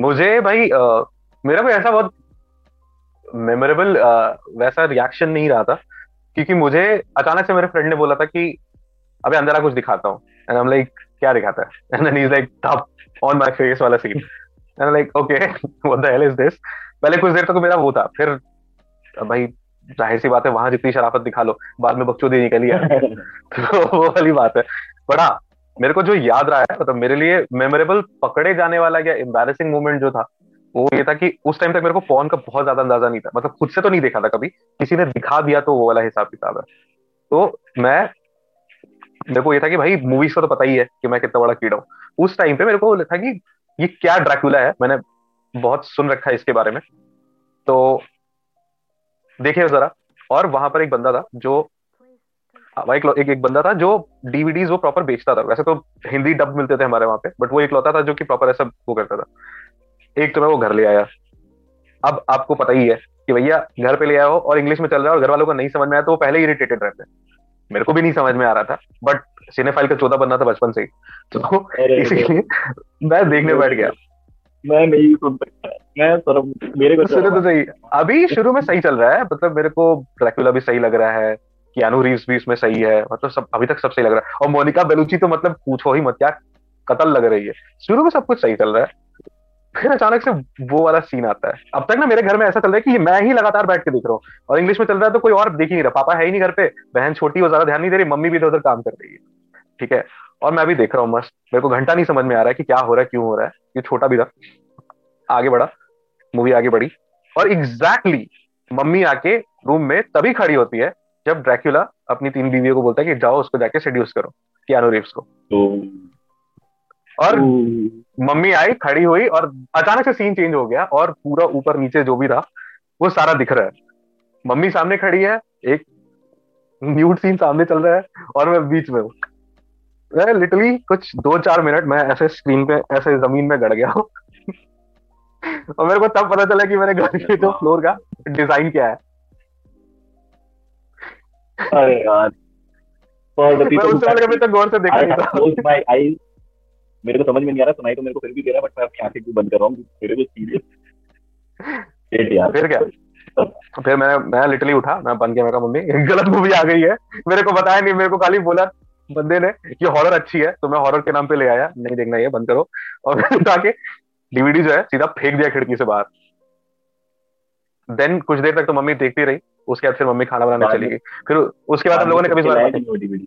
मुझे भाई अ, मेरा कोई ऐसा बहुत मेमोरेबल वैसा रिएक्शन नहीं रहा था क्योंकि मुझे अचानक से मेरे फ्रेंड ने बोला था कि अबे अंदर आ कुछ दिखाता हूँ. एंड आई लाइक क्या दिखाता है? And then is like top on my face वाला scene and like okay what the hell is this पहले कुछ देर तक तो मेरा वो था फिर भाई ज़ाहिर सी बात है वहाँ जितनी शराफत दिखा लो बाद में बकचोदी निकली है तो वो वाली बात है। हाँ मेरे को जो याद रहा है मतलब मेरे लिए मेमोरेबल पकड़े जाने वाला या एम्बेरसिंग मोमेंट जो था, वो ये था कि उस टाइम तक मेरे को फ़ोन का बहुत ज़्यादा अंदाज़ा नहीं था। मतलब खुद से तो नहीं देखा था कभी, किसी ने दिखा दिया तो वो वाला हिसाब किताब है। तो मैं, मेरे को ये था कि भाई मूवीज़ का तो पता ही है कि मैं कितना बड़ा कीड़ा हूँ। उस टाइम पे मेरे को था कि ये क्या ड्रैकुला है? मैंने बहुत सुन रखा है इसके बारे में। तो देखिए जरा, और वहाँ पर एक बंदा था जो एक, एक एक बंदा था जो डीवीडीज वो प्रॉपर बेचता था। वैसे तो हिंदी डब मिलते थे हमारे वहाँ पे बट वो एक लौता था जो कि प्रॉपर ऐसा वो करता था। एक तो मैं वो घर ले आया। अब आपको पता ही है कि भैया घर पे ले आया हो और इंग्लिश में चल रहा है और घर वालों को नहीं समझ में आया तो वो पहले इरिटेटेड रहते हैं। मेरे को भी नहीं समझ में आ रहा था बट सिनेफाइल का चौदह बनना था बचपन से ही। तो इसीलिए मैं देखने बैठ गया। मैं नहीं सुन सकता। मैं मेरे को सुनो तो सही। अभी शुरू में सही चल रहा है मतलब मेरे को ड्रैकुला भी सही लग रहा है। कियानू रीव्स भी इसमें सही है मतलब सब अभी तक सब सही लग रहा है। और मोनिका बेलुची तो मतलब पूछो ही मत क्या कतल लग रही है? शुरू में सब कुछ सही चल रहा है फिर अचानक से वो वाला सीन आता है। अब तक ना मेरे घर में ऐसा चल रहा है कि मैं ही लगातार बैठ के देख रहा हूँ और इंग्लिश में चल रहा है तो कोई और देख ही नहीं रहा। पापा है ही नहीं घर पे बहन छोटी वो ज़्यादा ध्यान नहीं दे रही मम्मी भी इधर उधर काम कर रही है। ठीक है? और मैं भी देख रहा हूँ मस्त। मेरे को घंटा नहीं समझ में आ रहा है कि क्या हो रहा है क्यों हो रहा है। ये छोटा भी था आगे बढ़ा मूवी आगे बढ़ी। और एग्जैक्टली exactly, मम्मी आके रूम में तभी खड़ी होती है जब ड्रैक्यूला अपनी तीन बीवियों को बोलता है कि जाओ उसको जाके सेड्यूस करो कियानो रीव्स को। तो और मम्मी आई खड़ी हुई और अचानक से सीन चेंज हो गया और पूरा ऊपर नीचे जो भी था वो सारा दिख रहा है। मम्मी सामने खड़ी है एक न्यूड सीन सामने चल रहा है और मैं बीच में हूँ। मैं लिटरली कुछ दो चार मिनट मैं ऐसे स्क्रीन पे ऐसे ज़मीन में गड़ गया हूँ। और मेरे को तब पता चला कि मेरे घर के जो फ्लोर का डिज़ाइन क्या है। अरे यार। मैं उस समय कभी तक गौर से देखा नहीं था। मेरे को समझ में नहीं आ रहा सुनाई तो मेरे को फिर भी दे रहा बट मैं अपनी आँखें क्यों बंद कर रहा हूँ? मेरे को सीरियस यार। फिर क्या? फिर मैं मैं लिटरली उठा मैं बन गया मैं मम्मी गलत मूवी आ गई है। मेरे को बताया नहीं मेरे को खाली बोला बंदे ने कि हॉरर अच्छी है तो मैं हॉरर के नाम पे ले आया नहीं देखना ये बंद करो। और फिर उठा डीवीडी जो है सीधा फेंक दिया खिड़की से बाहर। देन कुछ देर तक तो मम्मी देखती रही उसके बाद फिर मम्मी खाना बनाने चली गई। फिर उसके बाद हम लोगों ने कभी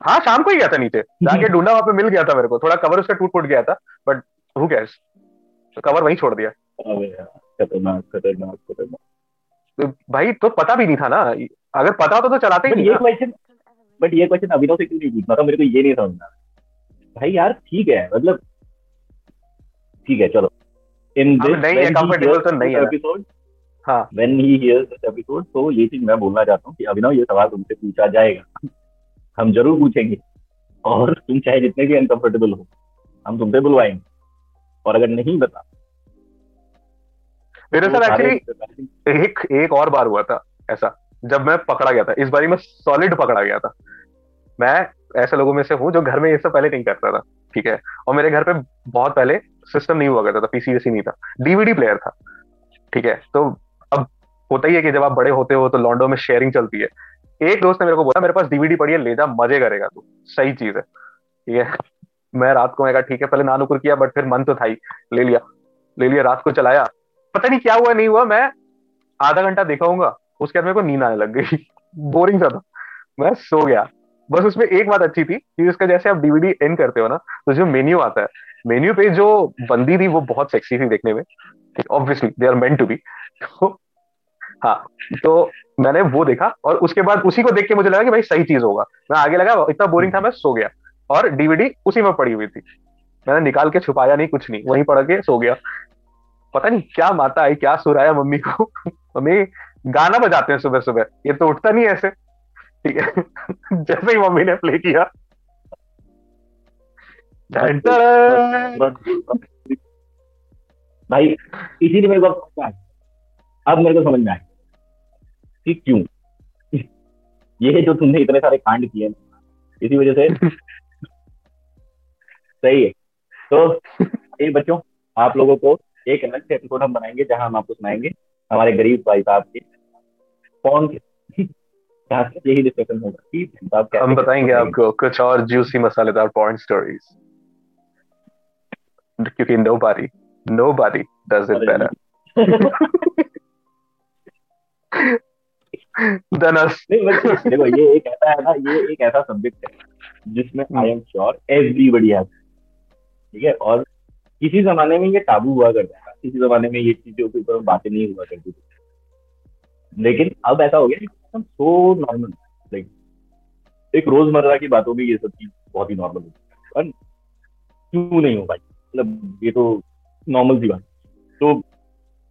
हाँ शाम को ही गया था नीचे। जाके ढूंढा वहाँ पे मिल गया था मेरे को। थोड़ा कवर उसका टूट फूट गया था बट हु कैस तो कवर वहीं छोड़ दिया। खतरनाक खतरनाक खतरनाक। तो भाई तो पता भी नहीं था ना। अगर पता होता तो चलाते ही नहीं ये क्वेश्चन बट ये क्वेश्चन अभिनव से क्यों नहीं पूछना था मेरे को ये नहीं समझना भाई यार ठीक है मतलब ठीक है चलो। इन दिस नहीं कंफर्टेबल तो नहीं है। एपिसोड हाँ। When he hears this episode तो ये चीज़ मैं बोलना चाहता हूँ कि अभिनव ये सवाल तुमसे पूछा जाएगा। हम ज़रूर पूछेंगे। और तुम चाहे जितने भी अनकंफर्टेबल हो हम तुमसे बुलवाएँगे। और अगर नहीं बता मेरे साथ एक्चुअली एक एक और बार हुआ था ऐसा जब मैं पकड़ा गया था। इस बारी में सॉलिड पकड़ा गया था। मैं ऐसे लोगों में से हूँ जो घर में ये सब पहले नहीं करता था ठीक है? और मेरे घर पे बहुत पहले सिस्टम नहीं हुआ करता था पीसी वैसी नहीं था। डीवीडी प्लेयर था ठीक है? तो होता ही है कि जब आप बड़े होते हो तो लॉन्डो में शेयरिंग चलती है। एक दोस्त ने मेरे को बोला, मेरे पास डीवीडी पड़ी है, ले जा, मज़े करेगा तू। सही चीज़ है। ठीक है? मैं रात को मैं ठीक है, पहले नानुकुर किया बट फिर मन तो था ही। ले लिया। ले लिया, रात को चलाया। पता नहीं क्या हुआ, नहीं हुआ, मैं आधा घंटा दिखाऊँगा उसके बाद मेरे को नींद आने लग गई। बोरिंग था मैं सो गया। बस उसमें एक बात अच्छी थी कि उसका जैसे आप डीवीडी एंड करते हो ना तो जो मेन्यू आता है मेन्यू पे जो बंदी थी, वो बहुत सेक्सी थी देखने में। Obviously they are meant to be तो हाँ तो मैंने वो देखा और उसके बाद उसी को देख के मुझे लगा कि भाई सही चीज़ होगा। मैं आगे लगा इतना बोरिंग था मैं सो गया। और डीवीडी उसी में पड़ी हुई थी। मैंने निकाल के छुपाया नहीं कुछ नहीं वहीं पढ़ के सो गया। पता नहीं क्या माता आई क्या सुराया मम्मी को। मम्मी गाना बजाते हैं सुबह सुबह ये तो उठता नहीं ऐसे। ठीक है। जैसे ही मम्मी ने प्ले किया। भाई इसीलिए मेरे को अब मेरे को समझ में आया। कि क्यों? ये जो तुमने इतने सारे कांड किए इसी वजह से सही है। तो ये बच्चों आप लोगों को एक अलग से एपिसोड हम बनाएँगे जहाँ हम आपको सुनाएँगे हमारे गरीब भाई साहब के कौन यही डिस्कशन होगा कि हम बताएँगे आपको कुछ और जूसी मसालेदार पॉइंट स्टोरीज क्योंकि nobody nobody does it but देखो, ये एक ऐसा है ना, ये एक ऐसा सब्जेक्ट है, जिसमें I am sure everybody has ठीक है? और किसी जमाने में ये टाबू हुआ करता था, किसी जमाने में ये चीज़ों के ऊपर बातें नहीं हुआ करती थी। लेकिन अब ऐसा हो गया सो नॉर्मल लाइक एक रोज़मर्रा की बातों में ये सब चीज़ बहुत ही नॉर्मल होती है क्यों नहीं हो पाई? मतलब ये तो नॉर्मल सी बात। तो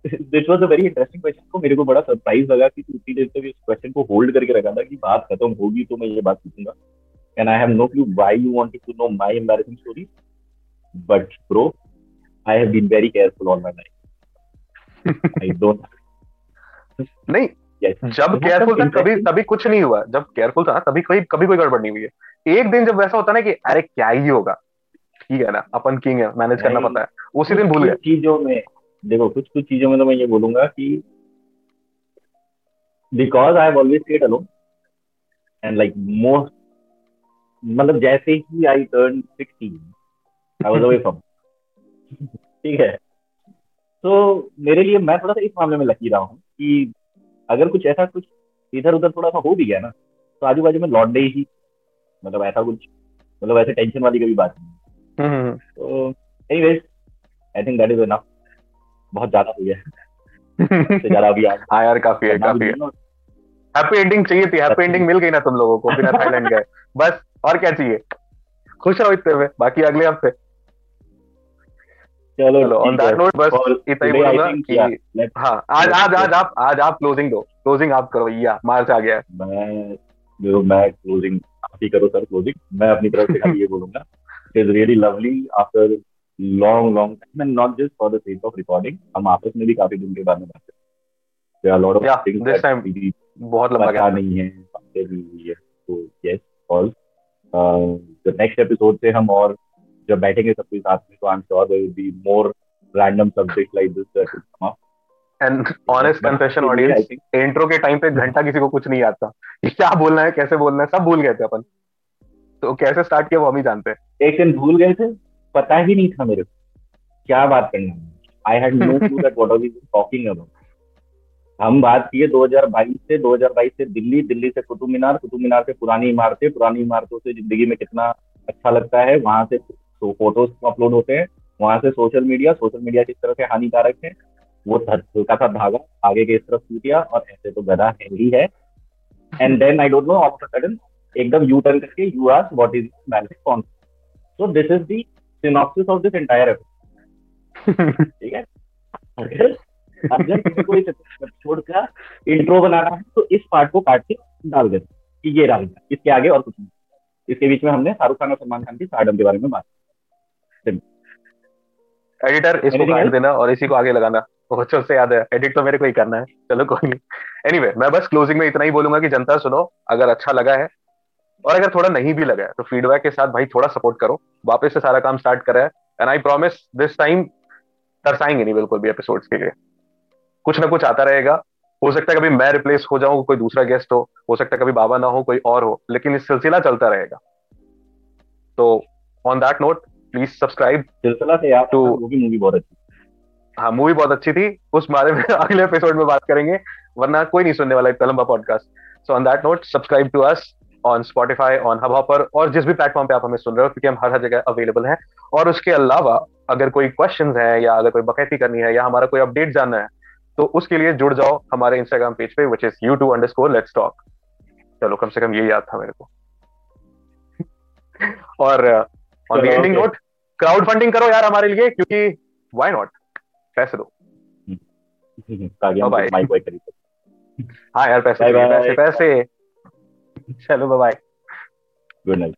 this was a very interesting question तो मेरे को बड़ा सरप्राइज़ लगा कि तू इतनी देर तक इस क्वेश्चन को होल्ड करके रखा था कि बात खत्म होगी तो मैं ये बात पूछूँगा। And I have no clue why you wanted to know my embarrassing story but bro I have been very careful all my life I don't नहीं yes. जब केयरफुल था कभी तभी कुछ नहीं हुआ। जब केयरफुल था तभी कोई कभी कोई गड़बड़ नहीं हुई है। एक दिन जब वैसा होता ना कि अरे क्या ही होगा? ठीक है ना? अपन किंग है मैनेज करना। पता है। उसी दिन भूल गए। चीज़ों में देखो कुछ कुछ चीज़ों में तो मैं ये बोलूँगा कि because I always stayed alone and like most मतलब जैसे ही I turn 16 I was away from ठीक है? तो मेरे लिए मैं थोड़ा सा इस मामले में लकी रहा हूँ कि अगर कुछ ऐसा कुछ इधर उधर थोड़ा सा हो भी गया ना तो आजू बाजू में लौट ही मतलब ऐसा कुछ मतलब ऐसे टेंशन वाली कभी बात नहीं हम्म, हम्म, तो anyways I think that is enough बहुत ज़्यादा हो गया हम्म। ज़्यादा आगे हाँ यार काफ़ी है भी काफ़ी है। है। हैप्पी एंडिंग चाहिए थी हैप्पी एंडिंग मिल गई ना तुम लोगों को बिना थाईलैंड गए। बस और क्या चाहिए? खुश रहो इतने में बाकी अगले हफ़्ते। चलो चलो ऑन दैट नोट बस इतना ही बोलूँगा कि हाँ आज आज आज आप आज आप क्लोजिंग दो क्लोजिंग आप करो या मार्च आ गया मैं जो मैं क्लोजिंग आप ही करो सर क्लोजिंग मैं अपनी तरफ़ से खाली ये बोलूँगा it is really lovely after long long time and not just for the sake of recording हम आपस में भी काफ़ी दिन के बाद में बात करते हैं। Lot of things this time बहुत लंबा गया नहीं है बातें भी हुई है तो yes all the next episode से हम और जब बैठेंगे सबके साथ में तो I am sure there will be more random subject like this that will come up and honest confession audience intro के टाइम पे घंटा किसी को कुछ नहीं आता क्या बोलना है कैसे बोलना है सब भूल गए थे अपन। तो कैसे स्टार्ट किया वो हम ही जानते हैं। एक दिन भूल गए थे पता ही नहीं था मेरे को। क्या बात करना I had no clue that what are we talking about हम बात किए 2022 से 2022 से दिल्ली दिल्ली से कुतुब मीनार कुतुब मीनार से पुरानी इमारतें, पुरानी इमारतों से ज़िंदगी में कितना अच्छा लगता है, वहाँ से तो फ़ोटोज़ अपलोड होते हैं, वहाँ से सोशल मीडिया सोशल मीडिया किस तरह से हानिकारक है, वो हल्का सा धागा आगे के इस तरफ़ टूट गया और ऐसे तो गधा है ही है। And then I don't know of sudden एकदम यू टर्न करके you are what is magic concept so this is the synopsis of this entire episode ठीक है? अगर अगर किसी को इस एपिसोड का इंट्रो बनाना है तो इस पार्ट को काट के डाल देना कि ये डाल इसके आगे और कुछ नहीं। इसके बीच में हमने शाहरुख खान और सलमान खान की स्टारडम के बारे में बात एडिटर इसको काट देना और इसी को आगे लगाना। बच्चों से याद है। एडिट तो मेरे को ही करना है। चलो कोई नहीं। एनीवे anyway, मैं बस क्लोजिंग में इतना ही बोलूँगा कि जनता सुनो। अगर अच्छा लगा है और अगर थोड़ा नहीं भी लगा है तो फीडबैक के साथ भाई थोड़ा सपोर्ट करो। वापस से सारा काम स्टार्ट करा है। And I promise this time तरसाएँगे नहीं बिल्कुल भी एपिसोड्स के लिए। कुछ ना कुछ आता रहेगा। हो सकता है कभी मैं रिप्लेस हो जाऊँ कोई दूसरा गेस्ट हो। हो सकता है कभी बाबा ना हो कोई और हो। लेकिन इस सिलसिला चलता रहेगा। तो on that note please subscribe सिलसिला से याद तो- वो भी मूवी बहुत अच्छी हाँ मूवी बहुत अच्छी थी। उस बारे में अगले एपिसोड में बात करेंगे। वरना कोई नहीं सुनने वाला इतना लंबा podcast so on that note subscribe to us on Spotify on Hubhopper और जिस भी प्लेटफॉर्म पे आप हमें सुन रहे हो क्योंकि हम हर हर जगह अवेलेबल हैं। और उसके अलावा अगर कोई क्वेश्चन है या अगर कोई बकैती करनी है या हमारा कोई अपडेट जानना है तो उसके लिए जुड़ जाओ हमारे इंस्टाग्राम पेज पे which is U two underscore let's talk चलो कम से कम ये याद था मेरे को। और on the ending note crowd funding करो यार हमारे लिए क्योंकि व्हाई नॉट पैसे दो। ताकि हम Bye-bye. माइक वाइक खरीद हाँ यार पैसे. पैसे पैसे। चलो बाय गुड नाइट